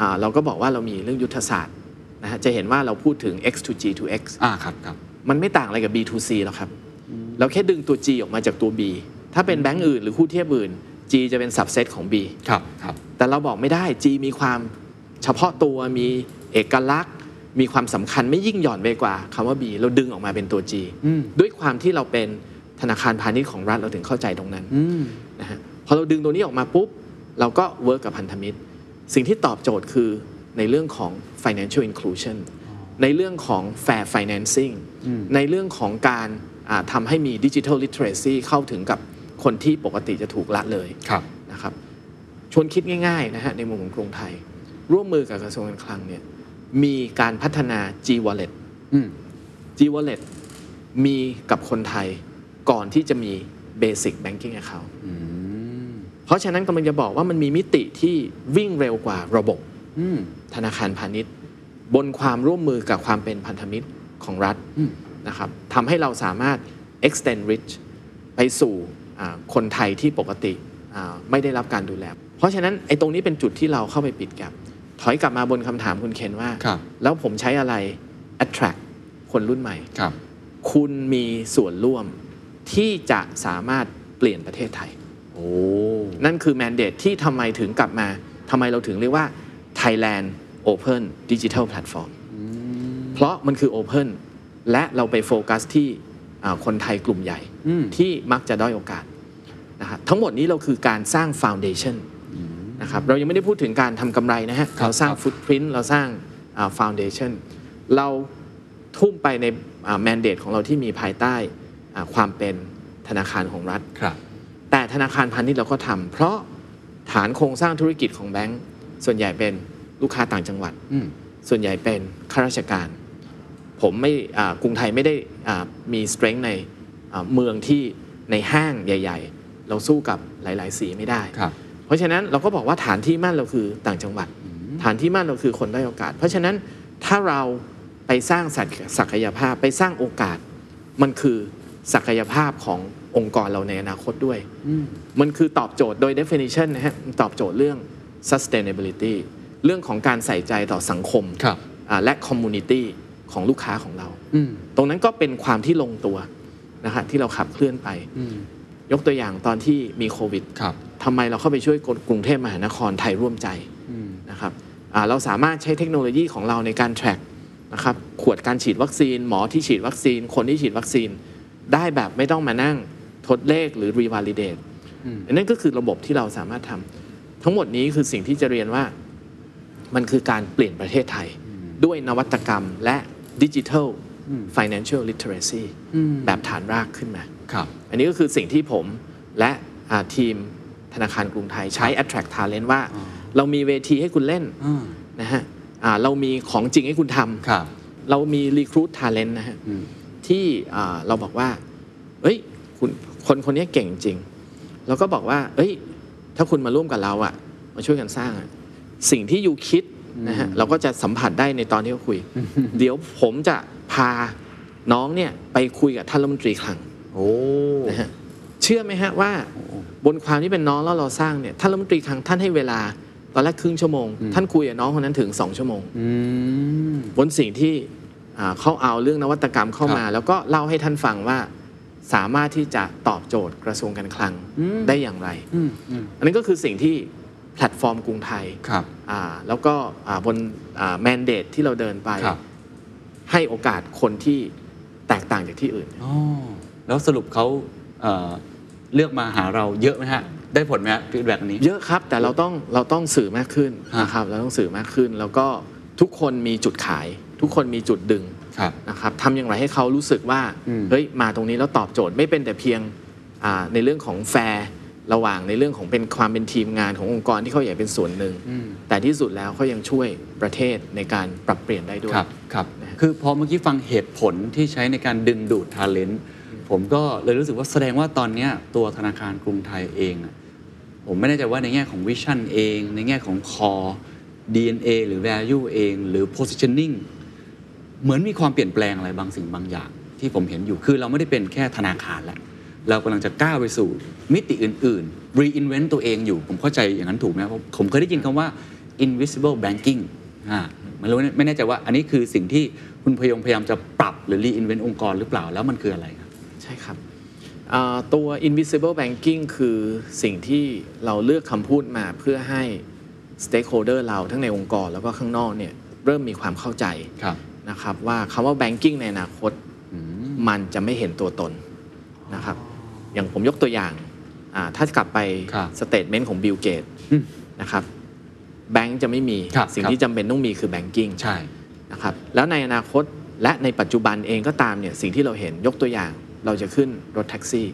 B: อ่าเราก็บอกว่าเรามีเรื่องยุทธศาสตร์ นะฮะจะเห็นว่าเราพูดถึง X to G to X
A: อ่าครับครับ
B: มันไม่ต่างอะไรกับ B to C หรอกครับ เราแค่ดึงตัว G ออกมาจากตัว B ถ้าเป็นแบงก์อื่นหรือคู่เทียบอื่น G จะเป็น subset ของ B
A: ครับครับ
B: แต่เราบอกไม่ได้ G มีความเฉพาะตัวมีเอกลักษณ์ มีความสำคัญไม่ยิ่งหย่อนไปกว่าคำว่า B เราดึงออกมาเป็นตัว G
A: อืม
B: ด้วยความที่เราเป็นธนาคารพาณิชย์ของรัฐเราถึงเข้าใจตรงนั้น
A: อืม
B: นะฮะพอเราดึงตัวนี้ออกมาปุ๊บ เราก็เวิร์กกับพันธมิตร สิ่งที่ตอบโจทย์คือ ในเรื่องของ financial inclusion ในเรื่องของ fair financing ในเรื่องของการอ่าทำให้มี digital literacy เข้าถึงกับคนที่ปกติจะถูกละเลย
A: ครับ
B: นะครับชวนคิดง่ายๆนะฮะในมุมของกรุงไทย ร่วมมือกับกระทรวงการคลังเนี่ยมีการพัฒนา G Wallet
A: อืม
B: G Wallet มีกับคนไทยก่อนที่จะมี Basic Banking Account
A: อืม
B: เพราะฉะนั้นกำลังจะบอกว่ามันมีมิติที่วิ่งเร็วกว่าระบบ
A: อืม
B: ธนาคารพาณิชย์ บนความร่วมมือกับความเป็นพันธมิตรของรัฐ
A: อืม
B: นะครับทำให้เราสามารถ extend reach ไปสู่อ่าคนไทยที่ปกติอ่าไม่ได้รับการดูแล เพราะฉะนั้นไอ้ตรงนี้เป็นจุดที่เราเข้าไปปิดแกับถอยกลับมาบนคำถามคุณเคนว่า
A: ครับ
B: แล้วผมใช้อะไร attract คนรุ่นใหม่
A: ครับ
B: คุณมีส่วนร่วมที่จะสามารถเปลี่ยนประเทศไทย
A: โอ้
B: นั่นคือแมนเดตที่ทำไมถึงกลับมาทำไมเราถึงเรียกว่า Thailand Open Digital Platform เพราะมันคือ Open และเราไปโฟกัสที่อ่าคนไทยกลุ่มใหญ่
A: อืม
B: ที่มักจะด้อยโอกาสนะครับทั้งหมดนี้เราคือการสร้าง Foundation นะครับเรายังไม่ได้พูดถึงการทำกำไรนะฮะ
A: ครับ
B: เราสร้าง
A: ครับ
B: Footprint เราสร้างอ่า Foundation เราทุ่มไปในแมนเดตของเราที่มีภายใต้อ่าความเป็นธนาคารของรัฐ
A: ครับ
B: แต่ธนาคารพาณิชย์เราก็ทำเพราะฐานโครงสร้างธุรกิจของแบงก์ ส่วนใหญ่เป็นลูกค้าต่างจังหวัด
A: อืม
B: ส่วนใหญ่เป็นข้าราชการ ผมไม่อ่ากรุงไทยไม่ได้อ่ามีสเตรน g ์ในอ่าเมืองที่ในห้างใหญ่ ๆ เราสู้กับหลาย ๆ สีไม่ได้
A: ครับ
B: เพราะฉะนั้นเราก็บอกว่าฐานที่มั่นเราคือต่างจังหวัด ฐานที่มั่นเราคือคนได้อยโอกาส เพราะฉะนั้นถ้าเราไปสร้างศักศักยภาพไปสร้างโอกาส มันคือศักยภาพขององค์กรเราในอนาคตด้วย มันคือตอบโจทย์โดย definition นะฮะมันตอบโจทย์เรื่อง sustainability เรื่องของการใส่ใจต่อสังคม
A: ครับ
B: อ่าและ community ของลูกค้าของเรา
A: อืม
B: ตรงนั้นก็เป็นความที่ลงตัวนะฮะที่เราขับเคลื่อนไป
A: อืม
B: ยกตัวอย่างตอนที่มีโควิด
A: ครับ
B: ทำไมเราเข้าไปช่วยกรุงเทพมหานครไทยร่วมใจ
A: อืม
B: นะครับอ่าเราสามารถใช้เทคโนโลยีของเราในการ track นะครับขวดการฉีดวัคซีน หมอที่ฉีดวัคซีน คนที่ฉีดวัคซีน ได้แบบไม่ต้องมานั่งทดเลขหรือ revalidate อันนั้นก็คือระบบที่เราสามารถทำ ทั้งหมดนี้คือสิ่งที่จะเรียนว่ามันคือการเปลี่ยนประเทศไทย ด้วยนวัตกรรมและดิจิทัล financial literacy แบบฐานรากขึ้นมา
A: ครับ
B: อันนี้ก็คือสิ่งที่ผมและอ่าทีมธนาคารกรุงไทยใช้ attract talent ว่า เรามีเวทีให้คุณเล่น
A: อ่า
B: นะฮะอ่าเรามีของจริงให้คุณท
A: ครับำ
B: เรามี recruit talent นะฮะ
A: อืม
B: ที่อ่าเราบอกว่าเอ้ยคุณคนคนนี้เก่งจริงเราก็บอกว่า เอ้ย ถ้าคุณมาร่วมกับเราอะมาช่วยกันสร้างอะสิ่งที่อยู่คิดนะฮะเราก็จะสัมผัสได้ในตอนที่เขาคุย เดี๋ยวผมจะพาน้องเนี่ยไปคุยกับท่านรัฐมนตรีคลัง
A: โอ้
B: นะฮะเชื่อไหมฮะว่าบนความที่เป็นน้องแล้วเราสร้างเนี่ยท่านรัฐมนตรีคลังท่านให้เวลาตอนแรกครึ่งชั่วโมง ท่านคุยกับน้องคนนั้นถึง2ชั่วโมง
A: อืม
B: บนสิ่งที่อ่าเขาเอาเรื่องนวัตกรรมเข้ามา
A: ครับ
B: แล้วก็เล่าให้ท่านฟังว่า สามารถที่จะตอบโจทย์กระทรวงการคลัง
A: อืม
B: ได้อย่างไร
A: อืมอืม
B: อันนี้ก็คือสิ่งที่แพลตฟอร์มกรุงไทย
A: ครับ
B: อ่าแล้วก็อ่าบนแมนเดตที่เราเดินไป
A: ครับ
B: ให้โอกาสคนที่แตกต่างจากที่อื่น
A: อ๋อแล้วสรุปเขาเอ่อเลือกมาหาเราเยอะไหมฮะ ได้ผลไหมฮะ feedback นี้
B: เยอะครับ แต่เราต้องเราต้องสื่อมากขึ้น
A: ฮะ
B: นะครับ เราต้องสื่อมากขึ้น แล้วก็ทุกคนมีจุดขาย ทุกคนมีจุดดึง
A: ครับ
B: นะครับทำอย่างไรให้เขารู้สึกว่า
A: อืม
B: เฮ้ยมาตรงนี้แล้วตอบโจทย์ไม่เป็นแต่เพียงอ่าในเรื่องของแฟร์ระหว่างในเรื่องของเป็นความเป็นทีมงานขององค์กรที่เขาอยากเป็นส่วนหนึ่ง
A: อืม
B: แต่ที่สุดแล้วเขายังช่วยประเทศในการปรับเปลี่ยนได้ด้วย
A: ครับครับ
B: นะฮะ
A: คือพอเมื่อกี้ฟังเหตุผลที่ใช้ในการดึงดูดท a เลนต์ผมก็เลยรู้สึกว่าแสดงว่าตอนเนี้ยตัวธนาคารกรุงไทยเองอะผมไม่แน่ใจว่าในแง่ของวิชั่นเอง ในแง่ของ core DNA หรือ value เอง หรือ positioning เหมือนมีความเปลี่ยนแปลงอะไรบางสิ่งบางอย่าง ที่ผมเห็นอยู่คือเราไม่ได้เป็นแค่ธนาคารแล้วเรากำลังจะก้าวไปสู่มิติอื่นๆ reinvent ตัวเองอยู่ ผมเข้าใจอย่างนั้นถูกไหมเพราะผมเคยได้ยินคำว่า invisible banking อ่ามันรู้ไม่แน่ใจว่าอันนี้คือสิ่งที่คุณพยงพยายามจะปรับหรือ reinvent องค์กรหรือเปล่าแล้วมันคืออะไรครับ
B: ใช่ครับอ่าตัว invisible banking คือสิ่งที่เราเลือกคำพูดมาเพื่อให้ stakeholder เราทั้งในองค์กรแล้วก็ข้างนอกเนี่ยเริ่มมีความเข้าใจ
A: ครับ
B: นะครับว่าคำว่า banking ในอนาคตมันจะไม่เห็นตัวตนนะครับ อย่างผมยกตัวอย่างอ่าถ้ากลับไป
A: ครับ
B: สเต t เมนต์ของบิลเกต
A: อืม
B: นะครับแบงก์จะไม่มี
A: ครับ
B: สิ่ง
A: ครับ
B: ที่จำเป็นต้องมีคือ banking
A: ใช่
B: นะครับแล้วในอนาคตและในปัจจุบันเองก็ตามเนี่ยสิ่งที่เราเห็นยกตัวอย่างเราจะขึ้นรถแท็กซี่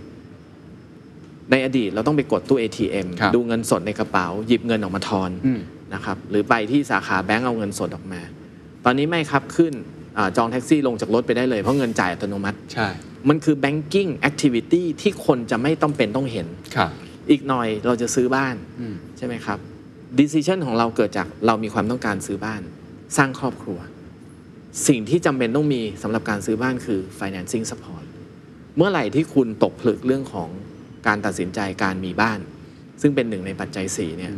B: ในอดีตเราต้องไปกดตู้ ATM
A: ครับ
B: ดูเงินสดในกระเป๋า หยิบเงินออกมาทอน
A: อืม
B: นะครับหรือไปที่สาขาแบงก์เอาเงินสดออกมา ตอนนี้ไม่ครับขึ้นอาจองแท็กซี่ลงจากรถไปได้เลย เพราะเงินจ่ายอัตโนมัติ
A: ใช่
B: มันคือ banking activity ที่คนจะไม่ต้องเป็นต้องเห็น
A: ครับ
B: อีกหน่อยเราจะซื้อบ้าน
A: อืม
B: ใช่ไหมครับ decision ของเราเกิดจากเรามีความต้องการซื้อบ้าน สร้างครอบครัว สิ่งที่จำเป็นต้องมีสำหรับการซื้อบ้านคือ financing support เมื่อไหร่ที่คุณตกผลึกเรื่องของการตัดสินใจการมีบ้าน ซึ่งเป็นหนึ่งในปัจจัย4เนี่ย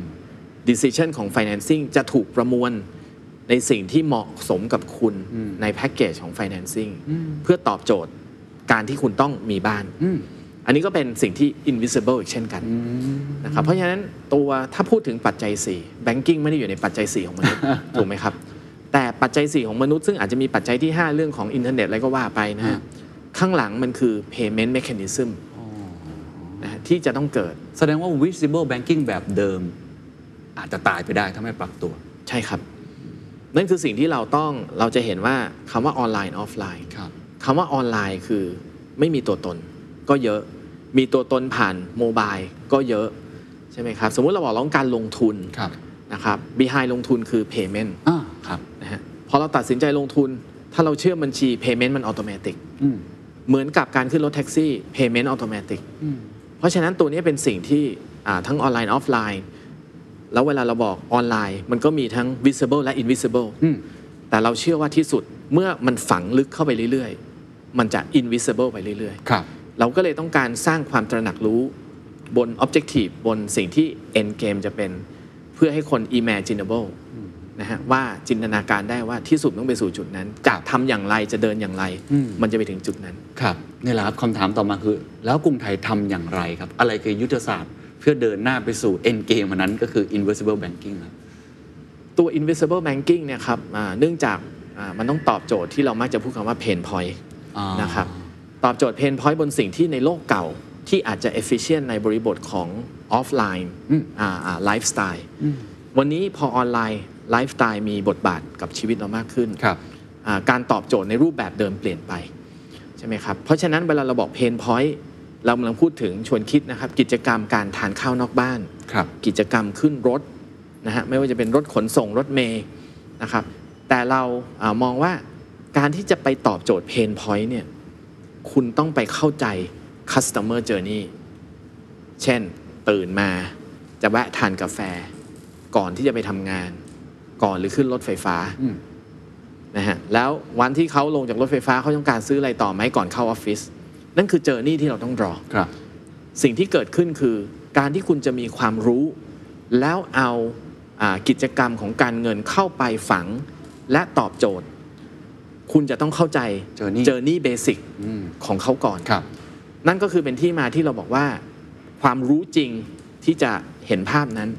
B: decision ของ financing จะถูกประมวล ในสิ่งที่เหมาะสมกับคุณในแพ็กเกจของ financing เพื่อตอบโจทย์การที่คุณต้องมีบ้าน
A: อืม
B: อันนี้ก็เป็นสิ่งที่ invisible อีกเช่นกันนะครับเพราะฉะนั้นตัวถ้าพูดถึงปัจจัย 4 banking ไม่ได้อยู่ในปัจจัย 4 ของมนุษย์ถูกไหมครับ แต่ปัจจัย 4 ของมนุษย์ซึ่งอาจจะมีปัจจัยที่ 5 เรื่องของอินเทอร์เน็ตอะไรก็ว่าไปนะฮะข้างหลังมันคือ payment mechanism นะฮะที่จะต้องเกิด
A: แสดงว่า visible banking แบบเดิม อาจจะตายไปได้ถ้าไม่ปรับตัว
B: ใช่ครับ นั่นคือสิ่งที่เราต้องเราจะเห็นว่าคำว่าออนไลน์ออฟไลน์
A: ครับ
B: คำว่าออนไลน์คือไม่มีตัวตนก็เยอะ มีตัวตนผ่าน mobile ก็เยอะใช่ไหมครับ สมมุติเราบอกเราต้องการลงทุน
A: ครับ
B: นะครับ behind ลงทุนคือ payment
A: อ่าครับ
B: นะฮะพอเราตัดสินใจลงทุน ถ้าเราเชื่อมบัญชี payment มัน automatic
A: อืม
B: เหมือนกับการขึ้นรถแท็กซี่ payment automatic เพราะฉะนั้นตัวนี้เป็นสิ่งที่อ่าทั้งออนไลน์ออฟไลน์ แล้วเวลาเราบอกออนไลน์ มันก็มีทั้ง visible และ invisible
A: อืม
B: แต่เราเชื่อว่าที่สุดเมื่อมันฝังลึกเข้าไปเรื่อยๆ มันจะ invisible ไปเรื่อย
A: ครับ
B: ๆเราก็เลยต้องการสร้างความตระหนักรู้บน objective บนสิ่งที่ end game จะเป็น เพื่อให้คน imaginable นะฮะว่าจินตนาการได้ว่าที่สุดต้องไปสู่จุดนั้น จะทำอย่างไรจะเดินอย่างไร
A: อืม
B: มันจะไปถึงจุดนั้น
A: ครับนี่แหละครับคำถามต่อมาคือ แล้วกรุงไทยทำอย่างไรครับ อะไรคือยุทธศาสตร์ เพื่อเดินหน้าไปสู่ end game อันนั้นก็คือ invisible banking ครับ
B: ตัว invisible banking เนี่ยครับอ่าเนื่องจากอ่ามันต้องตอบโจทย์ที่เรามักจะพูดคำว่า pain point
A: อ่าน
B: นะครับตอบโจทย์ pain point บนสิ่งที่ในโลกเก่าที่อาจจะ efficient ในบริบทของ offline ไลฟ์สไตล์วันนี้พอออนไลน์ไลฟ์สไตล์มีบทบาทกับชีวิตเรามากขึ้น
A: ครับ
B: อ่าการตอบโจทย์ในรูปแบบเดิมเปลี่ยนไป ใช่ไหมครับ เพราะฉะนั้นเวลาเราบอก pain point เรากำลังพูดถึงชวนคิดนะครับ กิจกรรมการทานข้าวนอกบ้าน
A: ครับ
B: กิจกรรมขึ้นรถนะฮะไม่ว่าจะเป็นรถขนส่งรถเมย์นะครับ แต่เราอามองว่าการที่จะไปตอบโจทย์เพนพอยต์เนี่ยคุณต้องไปเข้าใจ customer journey เช่น ตื่นมาจะแวะทานกาแฟ ก่อนที่จะไปทำงาน ก่อนหรือขึ้นรถไฟฟ้า
A: อืม
B: นะฮะแล้ววันที่เขาลงจากรถไฟฟ้าเขาต้องการซื้ออะไรต่อไหมก่อนเข้าออฟฟิศ นั่นคือเจอร์นี่ที่เราต้องรอ
A: ครับ
B: สิ่งที่เกิดขึ้นคือการที่คุณจะมีความรู้ แล้วเอาอากิจกรรมของการเงินเข้าไปฝังและตอบโจทย์ คุณจะต้องเข้าใจ
A: Journey
B: เจอร์นี่เบสิก
A: อืม
B: ของเขาก่อน
A: ครับ
B: นั่นก็คือเป็นที่มาที่เราบอกว่า ความรู้จริงที่จะเห็นภาพนั้น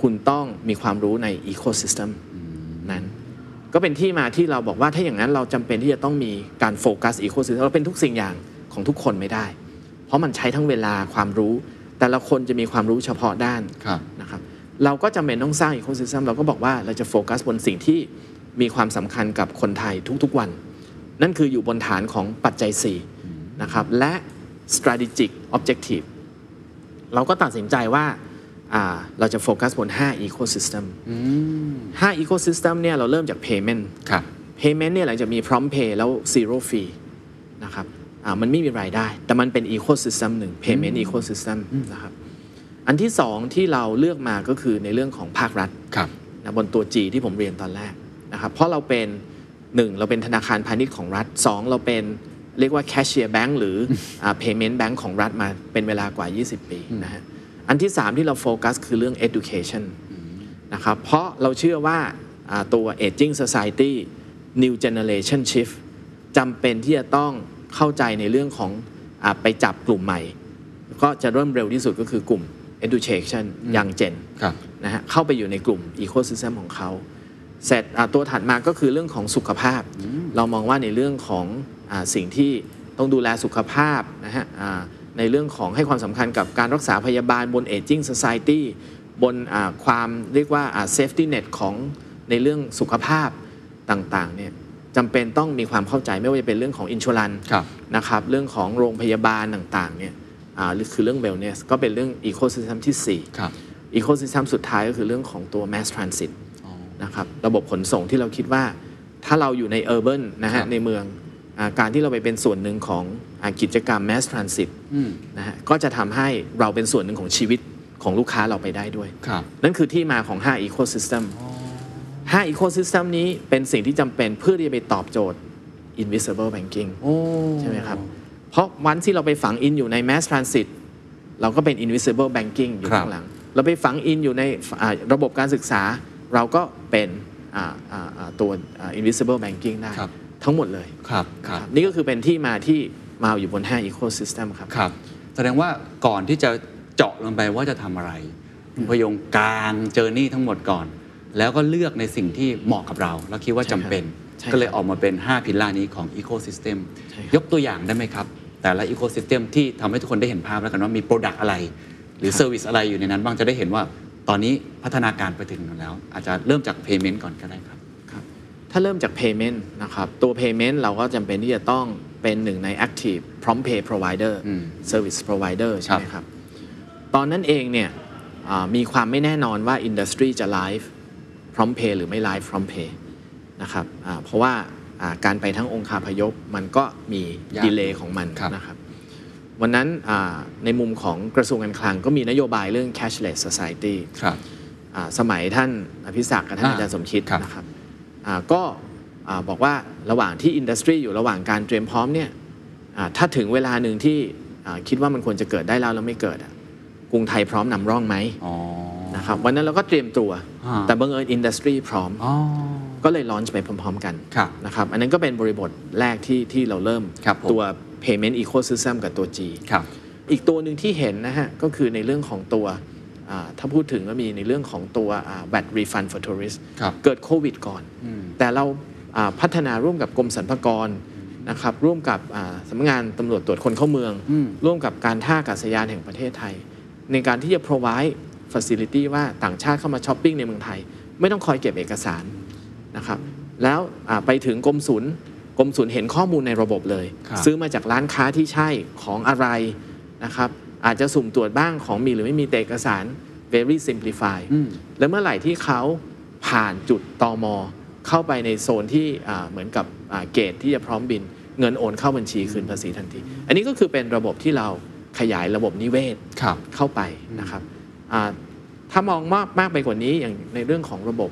B: คุณต้องมีความรู้ในอีโค y ิสเต็มนั้น ก็เป็นที่มาที่เราบอกว่าถ้าอย่างนั้นเราจำเป็นที่จะต้องมีการโฟกัสอีโค y ิสเต็มเราเป็นทุกสิ่งอย่าง ของทุกคนไม่ได้เพเพราะมันใช้ทั้งเวลาความรู้ แต่ละคนจะมีความรู้เฉพาะด้าน
A: ครับ
B: นะครับเราก็จำเป็นต้องสร้างอีโคซิส e มเราก็บอกว่าเราจะโฟกัสบนสิ่งที่มีความสำคัญกับคนไทยทุกๆวัน นั่นคืออยู่บนฐานของปัจจัย4นะครับและ strategic objective เราก็ตัดสินใจว่าอ่าเราจะโฟกัสบน 5 ecosystem 5 ecosystem เนี่ยเราเริ่มจาก payment
A: ครับ
B: payment เนี่ยหลังจากมี prompt pay แล้ว zero fee นะครับอ่า มันไม่มีรายได้ แต่มันเป็น ecosystem หนึ่ง payment ecosystem นะครับอันที่สองที่เราเลือกมาก็คือในเรื่องของภาครัฐ
A: ครับ
B: นะบนตัว G ที่ผมเรียนตอนแรกนะครับเพราะเราเป็น1เราเป็นธนาคารพาณิชย์ของรัฐ2เราเป็นเรียกว่า cashier bank หรืออ่า payment bank ของรัฐมาเป็นเวลากว่า 20 ปีนะฮะอันที่ 3 ที่เราโฟกัสคือเรื่อง education นะครับเพราะเราเชื่อว่าอ่าตัว aging society new generation shift จำเป็นที่จะต้อง เข้าใจในเรื่องของอาไปจับกลุ่มใหม่ ก็จะเริ่มเร็วที่สุดก็คือกลุ่ม education young gen
A: ครับ
B: นะฮะเข้าไปอยู่ในกลุ่ม ecosystem ของเขาเสร็จอ่าตัวถัดมาก็คือเรื่องของสุขภาพ เรามองว่าในเรื่องของอาสิ่งที่ต้องดูแลสุขภาพนะฮะอ่าในเรื่องของให้ความสำคัญกับการรักษาพยาบาลบน aging society บนอ่าความเรียกว่าอ่า safety net ของในเรื่องสุขภาพต่างๆเนี่ย จำเป็นต้องมีความเข้าใจไม่ว่าจะเป็นเรื่องของ insurance
A: ครับ
B: นะครับเรื่องของโรงพยาบาลต่างๆเนี่ยอ่าหรือคือเรื่อง wellness ก็เป็นเรื่อง ecosystem ที่สี่
A: ครับ
B: อีโคซิส e มสุดท้ายก็คือเรื่องของตัว mass transit นะครับระบบขนส่งที่เราคิดว่าถ้าเราอยู่ใน urban นะ
A: ครั
B: ฮะ
A: บ
B: ในเมืองอาการที่เราไปเป็นส่วนหนึ่งของอากิจกรรม mass transit
A: อืม
B: นะฮะก็จะทำให้เราเป็นส่วนหนึ่งของชีวิตของลูกค้าเราไปได้ด้วย
A: ครับ
B: นั่นคือที่มาของ 5 ecosystem 5 ecosystem นี้เป็นสิ่งที่จำเป็นเพื่อที่จะไปตอบโจทย์ invisible banking
A: โอ้
B: ใช่ไหมครับ เพราะวันที่เราไปฝังอินอยู่ใน mass transit เราก็เป็น invisible banking อยู่
A: ครับ
B: ข้างหลัง เราไปฝังอินอยู่ในอ่าระบบการศึกษา เราก็เป็นอ่าอ่าอ่าตัว invisible banking ได้
A: ครับ
B: ทั้งหมดเลย
A: ครับครับ
B: นี่ก็คือเป็นที่มาที่มาอยู่บน 5 ecosystem ครับ
A: ครับ แสดงว่าก่อนที่จะเจาะลงไปว่าจะทำอะไรคุณพยงกลางเจอร์นี่ทั้งหมดก่อน แล้วก็เลือกในสิ่งที่เหมาะกับเรา แล้วคิดว่าจำเป็น
B: ใช่ครับ
A: ก็เลยออกมาเป็น 5 พิลลาร์นี้ของ Ecosystem
B: ใช่ครับ
A: ยกตัวอย่างได้ไหมครับ แต่ละ Ecosystem ที่ทำให้ทุกคนได้เห็นภาพแล้วกันว่ามี Product อะไร หรือ Service อะไรอยู่ในนั้นบ้างจะได้เห็นว่าตอนนี้พัฒนาการไปถึงไหนแล้ว อาจจะเริ่มจาก Payment ก่อนก็ได้ครับ
B: ครับถ้าเริ่มจาก payment นะครับ ตัว payment เราก็จำเป็นที่จะต้องเป็นหนึ่งใน active prompt pay provider
A: อืม
B: service provider ใช่ไหมครับ ตอนนั้นเองเนี่ยอ่ามีความไม่แน่นอนว่า industry จะ live prompt pay หรือไม่ live prompt pay นะครับอ่าเพราะว่าอ่าการไปทั้งองค์คาพยพมันก็มี
A: ยาก
B: ดีเลย์ของมัน
A: ครับ
B: นะครับวันนั้นอ่าในมุมของกระทรวงการคลังก็มีนโยบายเรื่อง cashless society
A: ครับ
B: อ่าสมัยท่านอภิศักดิ์กับท่าน
A: อ่า
B: อาจารย์สมคิด
A: ครับ
B: นะครับอ่าก็อ่าบอกว่าระหว่างที่อินดัสทรีอยู่ระหว่างการเตรียมพร้อมเนี่ยอ่าถ้าถึงเวลาหนึ่งที่อ่าคิดว่ามันควรจะเกิดได้แล้วแล้วไม่เกิดอะกรุงไทยพร้อมนำร่องไหม
A: อ๋อ
B: นะครับวันนั้นเราก็เตรียมตัว
A: อ่า
B: แต่บังเอิญอินดัสทรีพร้อม
A: อ๋อ
B: ก็เลยลอนช์ไปพร้อม ๆ กัน
A: ครับ
B: นะครับอันนั้นก็เป็นบริบทแรกที่ที่เราเริ่ม
A: ครับผม
B: ตัว payment ecosystem กับตัว G
A: ครับ
B: อีกตัวหนึ่งที่เห็นนะฮะ ก็คือในเรื่องของตัวอ่าถ้าพูดถึงก็มีในเรื่องของตัวอ่า VAT refund for tourist
A: ครับ
B: เกิดโควิดก่อน
A: อืม
B: แต่เราอ่าพัฒนาร่วมกับกรมสรรพากรนะครับร่วมกับอ่าสำนักงานตำรวจตรวจคนเข้าเมือง
A: อืม
B: ร่วมกับการท่าอากาศยานแห่งประเทศไทย ในการที่จะ provide facility ว่าต่างชาติเข้ามาช้อปปิ้งในเมืองไทย ไม่ต้องคอยเก็บเอกสารนะครับแล้วอ่าไปถึงกรมศูนย์กรมศูนย์เห็นข้อมูลในระบบเลย
A: ครับ
B: ซื้อมาจากร้านค้าที่ใช่ของอะไรนะครับอาจจะสุ่มตรวจบ้างของมีหรือไม่มีแต่เอกสาร very simplify
A: อืม
B: แล้วเมื่อไหร่ที่เขาผ่านจุดตอมเข้าไปในโซนที่อ่าเหมือนกับอ่าเกตที่จะพร้อมบิน เงินโอนเข้าบัญชีคืนภาษีทันที อันนี้ก็คือเป็นระบบที่เราขยายระบบนิเวศ
A: ครับ
B: เข้าไปนะครับอ่า ถ้ามองมากมากไปกว่านี้อย่างในเรื่องของระบบ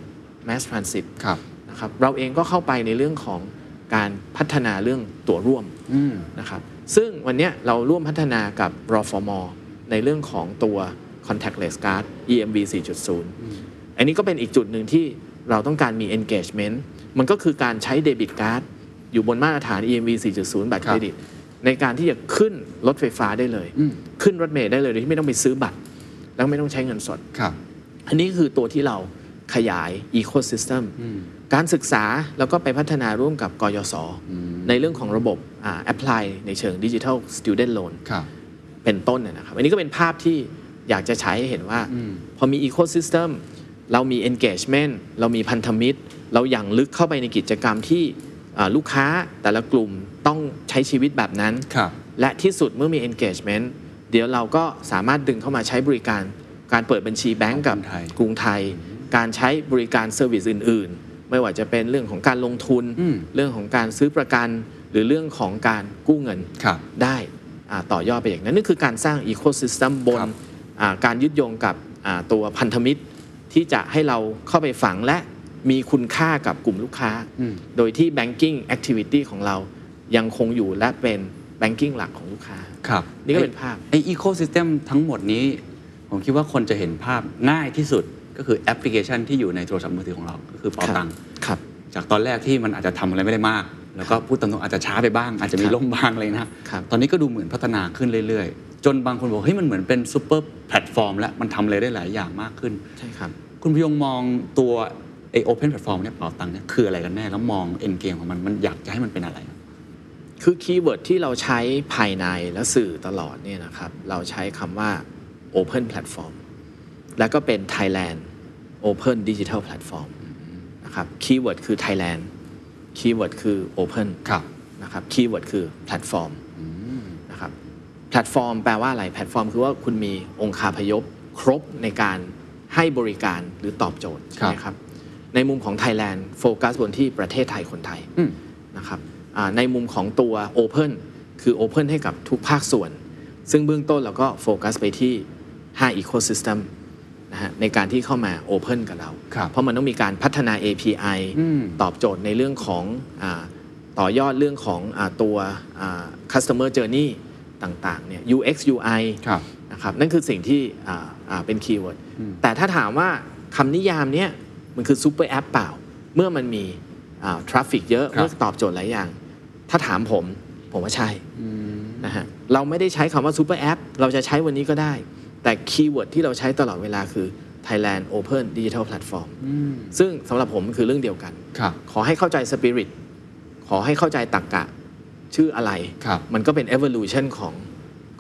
B: mass transit
A: ครับ
B: นะครับเราเองก็เข้าไปในเรื่องของการพัฒนาเรื่องตั๋วร่วม
A: อืม
B: นะครับซึ่งวันเนี้ยเราร่วมพัฒนากับรฟมในเรื่องของตัว contactless card EMV 4.0 อันนี้ก็เป็นอีกจุดหนึ่งที่เราต้องการมี engagement มันก็คือการใช้เดบิตการ์ดอยู่บนมาตรฐาน EMV 4.0 บัตร
A: ครั
B: เค
A: บ
B: รดิต ในการที่จะขึ้นรถไฟฟ้าได้เลย
A: อืม
B: ขึ้นรถเมล์ได้เลยโดยที่ไม่ต้องไปซื้อบัตร แล้วไม่ต้องใช้เงินสด
A: ครับ
B: อันนี้คือตัวที่เราขยาย ecosystem
A: อืม
B: การศึกษาแล้วก็ไปพัฒนาร่วมกับกยศในเรื่องของระบบอ่า apply ในเชิง digital student loan
A: ครับ
B: เป็นต้นเนยนะครับ อันนี้ก็เป็นภาพที่อยากจะฉายให้เห็นว่า พอมี Ecosystem เรามี engagement เรามีพันธมิตร เราอย่างลึกเข้าไปในกิจกรรมที่อ่าลูกค้าแต่ละกลุ่มต้องใช้ชีวิตแบบนั้น
A: ครับ
B: และที่สุดเมื่อมี engagement เดี๋ยวเราก็สามารถดึงเข้ามาใช้บริการการเปิดบัญชีแบงก์กับ
A: กรุงไทย
B: กรุงไทยการใช้บริการ service อื่น ๆ ไม่ว่าจะเป็นเรื่องของการลงทุน
A: อืม
B: เรื่องของการซื้อประกัน หรือเรื่องของการกู้เงิน
A: ครับ
B: ได้อ่าต่อยอดไปอย่างนั้นนี่คือการสร้างอีโค y ิส e m บน
A: ครับ
B: อ่าการยึดโยงกับอ่าตัวพันธมิตร ที่จะให้เราเข้าไปฝังและมีคุณค่ากับกลุ่มลูกค้า
A: อืม
B: โดยที่ banking activity ของเรายังคงอยู่และเป็น banking หลักของลูกค้า
A: ครับ
B: นี่ก็เป็นภาพ
A: ไอ ecosystem ทั้งหมดนี้ ผมคิดว่าคนจะเห็นภาพง่ายที่สุดก็คือแอปพลิเคชันที่อยู่ในโทรศัพท์มือถือของเรา ก็คือเป๋าตังค์
B: ครับ
A: จากตอนแรกที่มันอาจจะทำอะไรไม่ได้มาก แล้วก็พูดตรงๆอาจจะช้าไปบ้าง อาจจะมี
B: ครับ
A: ล่มบ้างเลยนะ
B: ครับ
A: ตอนนี้ก็ดูเหมือนพัฒนาขึ้นเรื่อยๆ จนบางคนบอกเฮ้ยมันเหมือนเป็น super platform แล้วมันทำอะไรได้หลายอย่างมากขึ้น
B: ใช่ครับ
A: คุณพยงมองตัวไอ open platform เนี่ยเป๋าตังเนี่ยคืออะไรกันแน่แล้วมอง end game ของมันมันอยากจะให้มันเป็นอะไร
B: คือ keyword ที่เราใช้ภายในและสื่อตลอดเนี่ยนะครับ เราใช้คำว่า Open Platform แล้วก็เป็น Thailand Open Digital Platform นะครับ keyword คือ Thailand keyword คือ Open
A: ครับ
B: นะครับ keyword คือ Platform นะครับแพลตฟอร์มแปลว่าอะไรแพลตฟอร์มคือว่าคุณมีองค์คาพยพครบในการให้บริการหรือตอบโจทย์ใช่ไหมครับในมุมของ Thailand โฟกัสบนที่ประเทศไทยคนไทย
A: อืม
B: นะครับอ่า ในมุมของตัว Open คือ Open ให้กับทุกภาคส่วน ซึ่งเบื้องต้นเราก็โฟกัสไปที่ 5 Ecosystem นะฮะในการที่เข้ามา Open กับเรา
A: ครับ
B: เพราะมันต้องมีการพัฒนา API
A: อืม
B: ตอบโจทย์ในเรื่องของอาต่อยอดเรื่องของอาตัวอ่า customer journey ต่างๆเนี่ย UX UI
A: ครับ
B: นะครับนั่นคือสิ่งที่อ่าอ่าเป็น keyword แต่ถ้าถามว่าคำนิยามเนี้ยมันคือ super app เปล่า เมื่อมันมี traffic เยอะ
A: ครับ
B: เมื่อตอบโจทย์หลายอย่าง ถ้าถามผมผมว่าใช่นะฮะเราไม่ได้ใช้คำว่า super app เราจะใช้วันนี้ก็ได้ แต่ keyword ที่เราใช้ตลอดเวลาคือ Thailand Open Digital Platform ซึ่งสำหรับผมคือเรื่องเดียวกัน
A: ครับ
B: ขอให้เข้าใจสปิริตขอให้เข้าใจตรรกกะชื่ออะไร
A: ครับ
B: มันก็เป็น evolution ของ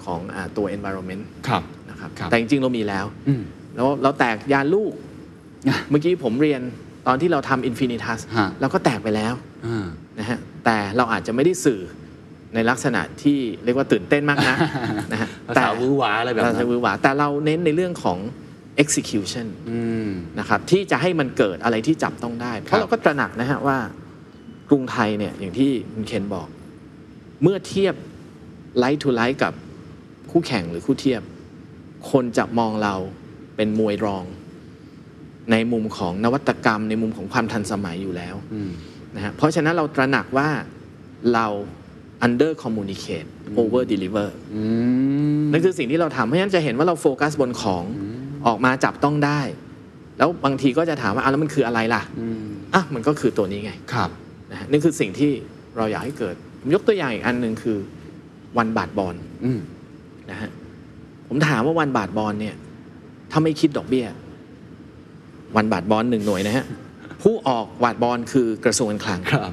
B: ของอาตัว environment
A: ครับ
B: นะครับ
A: ครับ
B: แต่จริงๆ เรามีแล้ว
A: อืม
B: แล้วเราแตกยานลูก
A: อะ
B: เมื่อกี้ผมเรียน ตอนที่เราทำ Infinitas
A: ฮะ
B: เราก็แตกไปแล้ว
A: อ่า
B: นะฮะแต่เราอาจจะไม่ได้สื่อในลักษณะที่เรียกว่าตื่นเต้นมากนะ นะฮะ
A: ภาษาวือหวาอะไรแบบนั้น แต่
B: เราจะวือหวาแต่เราเน้นในเรื่องของ execution
A: อืม
B: นะครับที่จะให้มันเกิดอะไรที่จับต้องได้ เพ
A: ครับ
B: เราก็ตระหนักนะฮะว่ากรุงไทยเนี่ยอย่างที่คุณเคนบอก เมื่อเทียบ like to like กับคู่แข่งหรือคู่เทียบ คนจะมองเราเป็นมวยรอง ในมุมของนวัตกรรม ในมุมของความทันสมัยอยู่แล้ว
A: อืม
B: นะฮะเพราะฉะนั้นเราตระหนักว่าเรา under communicate over deliver
A: อืม
B: นั่นคือสิ่งที่เราทำเพราะฉะนั้นจะเห็นว่าเราโฟกัสบนของออกมาจับต้องได้ แล้วบางทีก็จะถามว่าอะแล้วมันคืออะไรล่ะ
A: อืม
B: อะมันก็คือตัวนี้ไง
A: ครับ
B: นะฮะนี่คือสิ่งที่เราอยากให้เกิดผมยกตัวอย่างอีกอันหนึ่งคือวันบาทบอล
A: อืม
B: นะฮะผมถามว่าวันบาทบอลเนี่ยถ้าไม่คิดดอกเบี้ย วันบาทบอลหนึ่งหน่วยนะฮะผู้ออกบาทบอลคือกระทรวงการคลัง
A: ครับ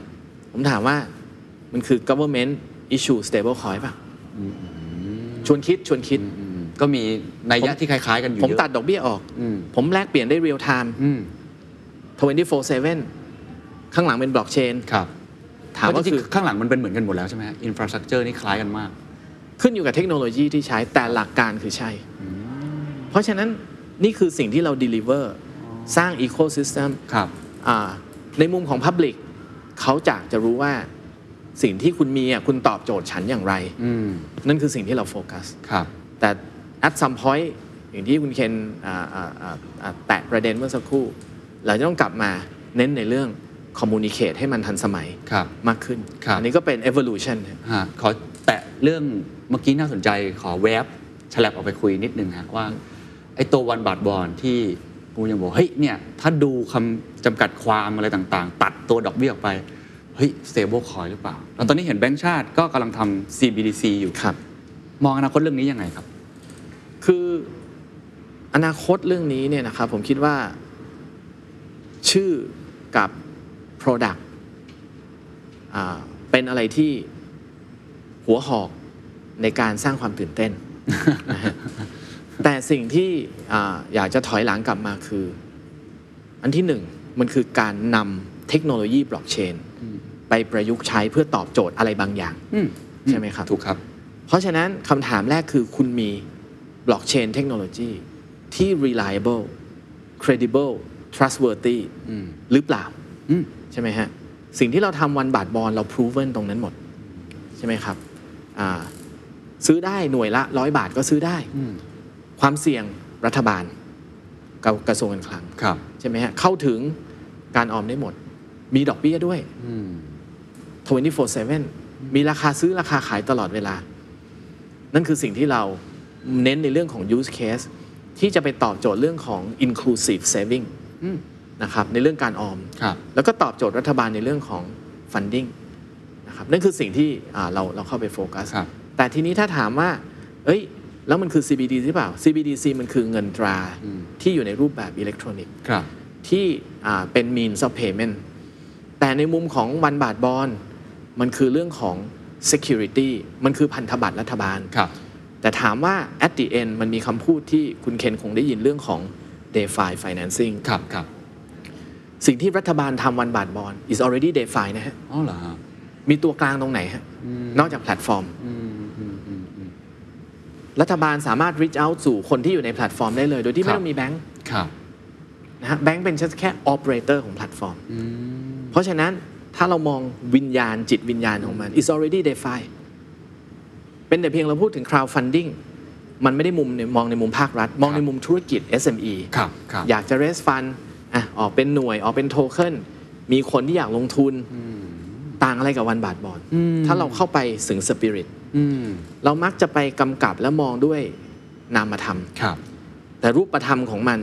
B: ผมถามว่ามันคือ government issue stable coin ป่ะชวนคิดชวนคิด
A: อืมก็มีนัยยะที่คล้าย ๆ กันอยู่
B: ผม
A: เยอะ
B: ตัดดอกเบี้ยออก
A: อืม
B: ผมแลกเปลี่ยนได้ real time
A: อืม
B: 24/7 ข้างหลังเป็นบล็อกเชน
A: ครับ
B: ถามว่า
A: จริง
B: คือ
A: ๆข้างหลังมันเป็นเหมือนกันหมดแล้วใช่ไหมอินฟราสตรักเจอร์นี่คล้ายกันมาก
B: ขึ้นอยู่กับเทคโนโลยีที่ใช้แต่หลักการคือใช่ เพราะฉะนั้นนี่คือสิ่งที่เรา deliver สร้าง ecosystem
A: ครับ
B: อ่าในมุมของ Public เขาจากจะรู้ว่าสิ่งที่คุณมีอะคุณตอบโจทย์ฉันอย่างไร
A: อืม
B: นั่นคือสิ่งที่เราโฟกัส
A: ครับ
B: แต่ at some point อย่างที่คุณเคนอ่าอ่าอ่าอ่าแตะประเด็นเมื่อสักครู่ เราจะต้องกลับมาเน้นในเรื่อง communicate ให้มันทันสมัย
A: ครับ
B: มากขึ้น
A: ครับ
B: อันี้ก็เป็น evolution ครับ
A: ฮะขอแตะเรื่องเมื่อกี้น่าสนใจขอแวบฉลับออกไปคุยนิดนึงฮะว่าไอ้ตัววันบาทบอลที่ กูยังบอกเฮ้ยเนี่ยถ้าดูคำจำกัดความอะไรต่างๆ ตัดตัวดอกเบี้ยออกไปเฮ้ย stable coin หรือเปล่า แล้วตอนนี้เห็นแบงก์ชาติก็กำลังทำ CBDC อยู่
B: ครับ
A: มองอนาคตเรื่องนี้ยังไงครับ
B: คืออนาคตเรื่องนี้เนี่ยนะครับผมคิดว่า ชื่อกับ Product อ่าเป็นอะไรที่หัวหอกในการสร้างความตื่นเต้นนะฮะ แต่สิ่งที่อ่าอยากจะถอยหลังกลับมาคือ อันที่หนึ่งมันคือการนำเทคโนโลยีบล็อกเชนไปประยุกต์ใช้เพื่อตอบโจทย์อะไรบางอย่าง
A: อืม
B: ใช่ไหมครับ
A: ถูกครับ
B: เพราะฉะนั้นคำถามแรกคือคุณมีบล็อกเชนเทคโนโลยีที่ reliable credible trustworthy
A: อืม
B: หรือเปล่า
A: อืม
B: ใช่ไหมฮะสิ่งที่เราทำวันบาทบอลเรา proven ตรงนั้นหมด ใช่ไหมครับอ่าซื้อได้หน่วยละร้อยบาทก็ซื้อได้
A: อืม
B: ความเสี่ยงรัฐบาลกับกระทรวงการคลัง
A: ครับ
B: ใช่ไหมฮะเข้าถึงการออมได้หมด มีดอกเบี้ยด้วย
A: อืม
B: 24/7 มีราคาซื้อราคาขายตลอดเวลา นั่นคือสิ่งที่เราเน้นในเรื่องของ use case ที่จะไปตอบโจทย์เรื่องของ inclusive saving
A: อืม
B: นะครับในเรื่องการออม
A: ครับ
B: แล้วก็ตอบโจทย์รัฐบาลในเรื่องของ funding นะครับนั่นคือสิ่งที่อ่าเราเราเข้าไปโฟกัส
A: ครับ
B: แต่ทีนี้ถ้าถามว่า เอ้ย แล้วมันคือ CBDC หรือเปล่า CBDC มันคือเงินตรา
A: อืม
B: ที่อยู่ในรูปแบบอิเล็กทรอนิกส์
A: ครับ
B: ที่อ่าเป็น means of payment แต่ในมุมของวันบาทบอลมันคือเรื่องของ security มันคือพันธบัตรรัฐบาล
A: ครับ
B: แต่ถามว่า at the end มันมีคำพูดที่คุณเคนคงได้ยินเรื่องของ DeFi financing
A: ครับครับ
B: สิ่งที่รัฐบาลทำ one baht bond is already DeFi นะฮะ
A: อ๋อเหรอฮะ
B: มีตัวกลางตรงไหนฮะ นอกจากแพลตฟอร์ม
A: อืมอืมอืมอืม
B: รัฐบาลสามารถ reach out สู่คนที่อยู่ในแพลตฟอร์มได้เลย โดยที่
A: ครั
B: ไม่ต้องมีแบงค์
A: ครับ
B: นะฮะแบงค์เป็นแค่ operator ของแพลตฟอร์ม
A: อืม
B: เพราะฉะนั้นถ้าเรามองวิญญาณจิตวิญญาณของมัน is already DeFi เป็นแต่เพียงเราพูดถึง crowdfunding มันไม่ได้มุมในมองในมุมภาครัฐ มองในมุมธุรกิจ SME
A: ครับครับ
B: อยากจะ raise fund อะออกเป็นหน่วยออกเป็นโทเค็นมีคนที่อยากลงทุน ต่างอะไรกับวันบาทบอล
A: อืม
B: ถ้าเราเข้าไปถึงสปิริต
A: อืม
B: เรามักจะไปกำกับและมองด้วยนามธรรม
A: ครับ
B: แต่รูปธรรมของมัน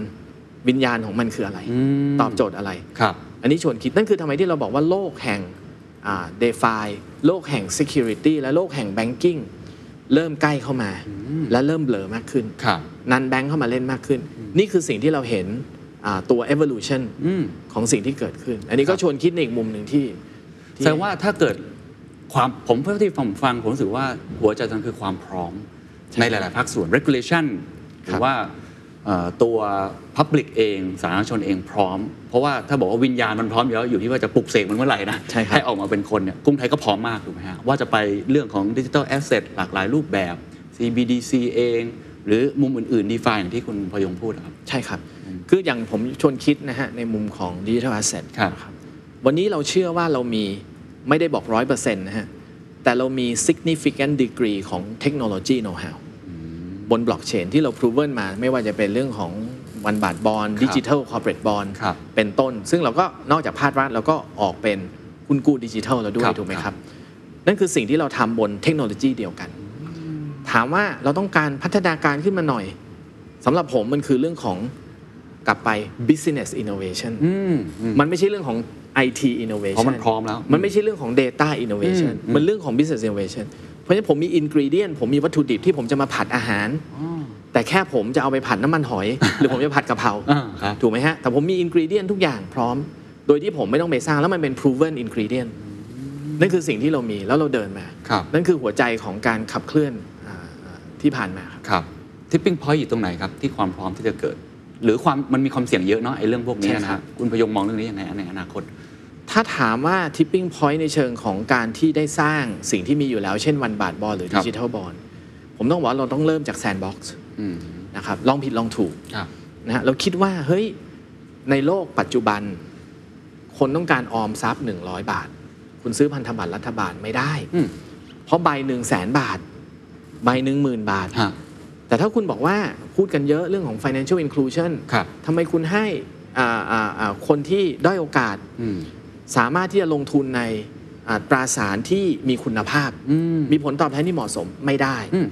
B: วิญญาณของมันคืออะไร
A: อืม
B: ตอบโจทย์อะไร
A: ครับ
B: อันนี้ชวนคิดนั่นคือทำไมที่เราบอกว่าโลกแห่งเดฟาโลกแห่ง Security และโลกแห่ง Banking เริ่มใกล้เข้ามา และเริ่มเบลอมากขึ้น
A: ครับ
B: นันแบงค์เข้ามาเล่นมากขึ้น นี่คือสิ่งที่เราเห็นอ่าตัว evolution
A: อืม
B: ของสิ่งที่เกิดขึ้น อันนี้ก็
A: ครับ
B: ชวนคิดในอีกมุมหนึ่งที่ที่
A: แสดงว่าถ้าเกิด ความผมเพื่อที่ผมฟังผมรู้สึกว่าหัวใจสำคัญคือความพร้อมในหลาย ๆ ภาคส่วน regulation หรือว่าเอ่อตัว Public เอง สาธารณชนเองพร้อม เพราะว่าถ้าบอกว่าวิญญาณมันพร้อมอยู่แล้วอยู่ที่ว่าจะปลุกเสกมันเมื่อไหร่นะ
B: ใช่ครับ
A: ออกมาเป็นคนเนี่ยกรุงไทยก็พร้อมมากถูกไหมฮะว่าจะไปเรื่องของดิจิทัลแอสเซทหลากหลายรูปแบบ CBDC เอง หรือมุมอื่นๆ DeFi อย่างที่คุณพยงพูดอะครับ
B: ใช่ครับ คืออย่างผมชวนคิดนะฮะในมุมของ Digital Asset
A: ครับ
B: นะครับ วันนี้เราเชื่อว่าเรามี ไม่ได้บอกร้อยเปอร์เซ็นต์นะฮะ แต่เรามี significant degree ของ technology know-how บนบล็อกเชนที่เรา proven มา ไม่ว่าจะเป็นเรื่องของวันบาทบอล
A: ครับ
B: ดิจิทัลคอร์เปรสบอล
A: ครับ
B: เป็นต้น ซึ่งเราก็นอกจากภาครัฐเราก็ออกเป็นหุ้นกู้ดิจิทัลแล้วด้ว
A: ค
B: ย
A: รับ
B: ถูกไหม
A: ค
B: ค
A: รั
B: รับบนั่นคือสิ่งที่เราทำบนเทคโนโลยีเดียวกัน ถามว่าเราต้องการพัฒนาการขึ้นมาหน่อยสำหรับผมมันคือเรื่องของกลับไป business innovation
A: อืมอืม
B: มันไม่ใช่เรื่องของ IT innovation
A: เพราะมันพร้อมแล้ว
B: มันไม่ใช่เรื่องของ data innovation
A: อืม
B: มันเรื่องของ business innovation เพราะฉะนั้นผมมี ingredient ผมมีวัตถุดิบที่ผมจะมาผัดอาหาร แต่แค่ผมจะเอาไปผัดน้ำมันหอย หรือผมจะผัดกะเพรา
A: อ่าครับ
B: ถูกไหมฮะ แต่ผมมี ingredient ทุกอย่างพร้อม โดยที่ผมไม่ต้องไปสร้างแล้วมันเป็น proven ingredient นั่นคือสิ่งที่เรามีแล้วเราเดินมา
A: ครับ
B: นั่นคือหัวใจของการขับเคลื่อนอ่าที่ผ่านมาครับ
A: ครับทิปปิ้งพอยต์อยู่ตรงไหนครับที่ความพร้อมที่จะเกิด หรือความมันมีความเสี่ยงเยอะเนาะไอ้เรื่องพวกนี้
B: ใช่
A: นะฮะครั
B: บ
A: คุณพยงมองเรื่องนี้ยังไงในอนาคต
B: ถ้าถามว่า tipping point ในเชิงของการที่ได้สร้างสิ่งที่มีอยู่แล้ว เช่น one baht bond หรือ
A: ครับ
B: digital bond ผมต้องบอกว่าเราต้องเริ่มจาก sandbox อื
A: ม
B: นะครับลองผิดลองถูก
A: ครับ
B: นะฮะเราคิดว่าเฮ้ยในโลกปัจจุบัน คนต้องการออมทรัพย์ 100 บาท คุณซื้อพันธบัตรรัฐบาลไม่ได้
A: อืม
B: เพราะใบหนึ่งแสนบาท ใบหนึ่งหมื่นบาท
A: ฮะ
B: แต่ถ้าคุณบอกว่าพูดกันเยอะเรื่องของ financial inclusion
A: ครับ
B: ทำไมคุณให้อ่าอ่าอ่าคนที่ด้อยโอกาส
A: อืม
B: สามารถที่จะลงทุนในอ่าตราสารที่มีคุณภาพ
A: อืม
B: มีผลตอบแทนที่เหมาะสมไม่ได้
A: อืม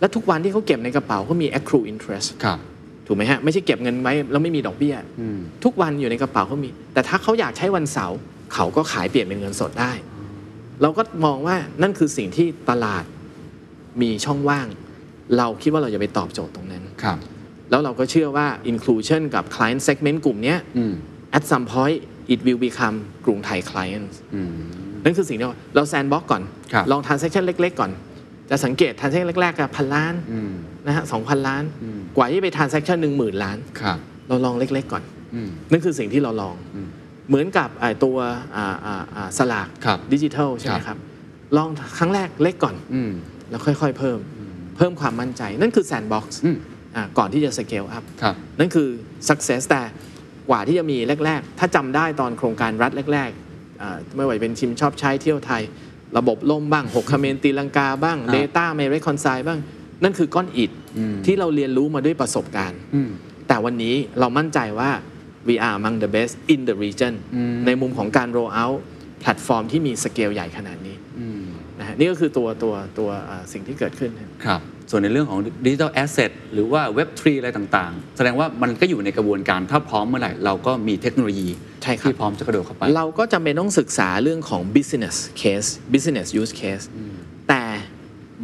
B: และทุกวันที่เขาเก็บในกระเป๋าเขามี accrue interest
A: ครับ
B: ถูกไหมฮะ ไม่ใช่เก็บเงินไว้แล้วไม่มีดอกเบี้ย
A: อืม
B: ทุกวันอยู่ในกระเป๋าเขามี แต่ถ้าเขาอยากใช้วันเสาร์เขาก็ขายเปลี่ยนเป็นเงินสดได้ เราก็มองว่านั่นคือสิ่งที่ตลาดมีช่องว่าง เราคิดว่าเราจะไปตอบโจทย์ตรงนั้น
A: ครับ
B: แล้วเราก็เชื่อว่า inclusion กับ client segment กลุ่มเนี้ย
A: อืม
B: at some point it will become กรุงไทย clients
A: อืม
B: นั่นคือสิ่งที่เราเราแซนบ็อกก่อน
A: ครับ
B: ลอง transaction เล็ก ๆ ก่อน จะสังเกต transaction แรกๆกับพันล้าน
A: อืม
B: นะฮะสองพันล้าน
A: อืม
B: กว่าที่ไป transaction หนึ่งหมื่นล้าน
A: ครับ
B: เราลองเล็ก ๆ ก่อน
A: อืม
B: นั่นคือสิ่งที่เราลอง
A: อืม
B: เหมือนกับไอ้ตัวอ่าอ่าอ่าสลาก
A: ครับ
B: ดิจิทัลใช่ไหม
A: ครับ
B: ครับลองครั้งแรกเล็กก่อน
A: อืม
B: แล้วค่อย ๆ เพิ่ม เพิ่มความมั่นใจ นั่นคือ sandbox
A: อืม
B: อ่าก่อนที่จะ scale up
A: ครับ
B: นั่นคือ success แต่กว่าที่จะมีแรก ๆ ถ้าจำได้ตอนโครงการรัฐแรกๆอ่าไม่ว่าจะเป็นชิมชอบใช้เที่ยวไทย ระบบล่มบ้างหกคเมนตีลังกาบ้าง
A: ครับ
B: Data ไม่ reconcile บ้าง นั่นคือก้อนอิฐ
A: อืม
B: ที่เราเรียนรู้มาด้วยประสบการณ์
A: อืม
B: แต่วันนี้เรามั่นใจว่า we are among the best in the region
A: อืม
B: ในมุมของการ roll out แพลตฟอร์มที่มีสเกลใหญ่ขนาดนี้
A: อืม
B: นะฮะนี่ก็คือตัวตัวตัวอ่าสิ่งที่เกิดขึ้นครับ
A: ครับ ส่วนในเรื่องของ digital asset หรือว่าเว็บทรีอะไรต่างๆ แสดงว่ามันก็อยู่ในกระบวนการถ้าพร้อมเมื่อไหร่ เราก็มีเทคโนโลยี
B: ใช่ครับ
A: ที่พร้อมจะกระโดดเข้าไป
B: เราก็จำเป็นต้องศึกษาเรื่องของ business case business use case แต่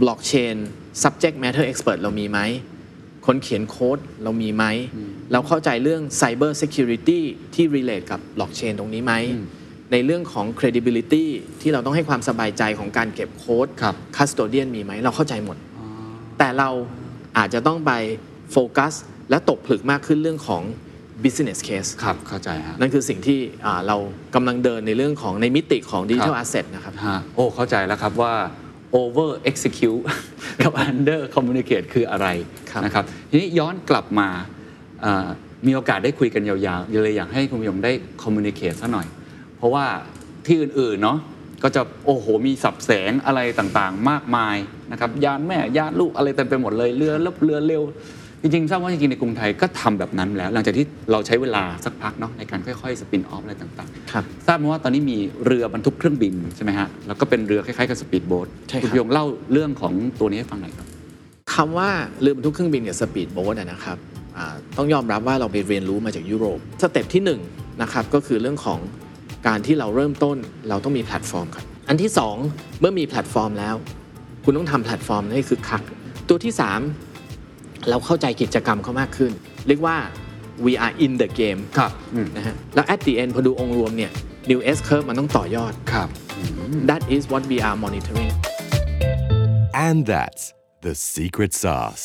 B: blockchain subject matter expert เรามีไหมคนเขียนโค้ดเรามีไหม เราเข้าใจเรื่อง cyber security ที่ relate กับ blockchain ตรงนี้ไหม ในเรื่องของ credibility ที่เราต้องให้ความสบายใจของการเก็บโค้ด
A: ครับ
B: custodian มีไหมเราเข้าใจหมด แต่เราอาจจะต้องไปโฟกัสและตกผลึกมากขึ้นเรื่องของ business case
A: ครับ เข้าใจฮะ
B: นั่นคือสิ่งที่อ่าเรากำลังเดินในเรื่องของในมิติของ digital
A: ครับ
B: asset นะครับ
A: ฮะโอ้เข้าใจแล้วครับว่า over execute กับ under communicate คืออะไร
B: ครับ
A: นะครับ ทีนี้ย้อนกลับมาเอ่อมีโอกาสได้คุยกันยาวๆเลยอยากให้คุณผู้ชมได้ communicate ซะหน่อยเพ ราะว่าที่อื่นๆเนาะก็จะโอ้โหมีสับแสงอะไรต่างๆ มากมายนะครับยานแม่ยานลูกอะไรเต็มไปหมดเลยเรือลบเรือเร็ว จริงๆทราบว่าจริงๆในกรุงไทยก็ทำแบบนั้นแล้ว หลังจากที่เราใช้เวลาสักพักเนาะในการค่อยๆ สปินออฟอะไรต่างๆ
B: ครับ
A: ทราบมาว่าตอนนี้มีเรือบรรทุกเครื่องบินใช่ไหมฮะแล้วก็เป็นเรือคล้ายๆกับสปีดโบ๊ท
B: ใช่ครับ
A: คุณพยงเล่าเรื่องของตัวนี้ให้ฟังหน่อยครับ
B: คำว่าเรือบรรทุกเครื่องบินกับสปีดโบ๊ทนะครับอ่าต้องยอมรับว่าเราไปเรียนรู้มาจากยุโรป step ที่ 1 นะครับก็คือเรื่องของ การที่เราเริ่มต้นเราต้องมีแพลตฟอร์มครับอันที่ 2 เมื่อมีแพลตฟอร์มแล้ว คุณต้องทำแพลตฟอร์มให้คึกคัก ตัวที่ 3 เราเข้าใจกิจกรรมเขามากขึ้น เรียกว่า we are in the game
A: ครับอืม
B: นะฮะแล้ว at the end พอดูองค์รวมเนี่ย new S curve มันต้องต่อยอด
A: ครับ
B: that is what we are monitoring
C: And that's the secret sauce.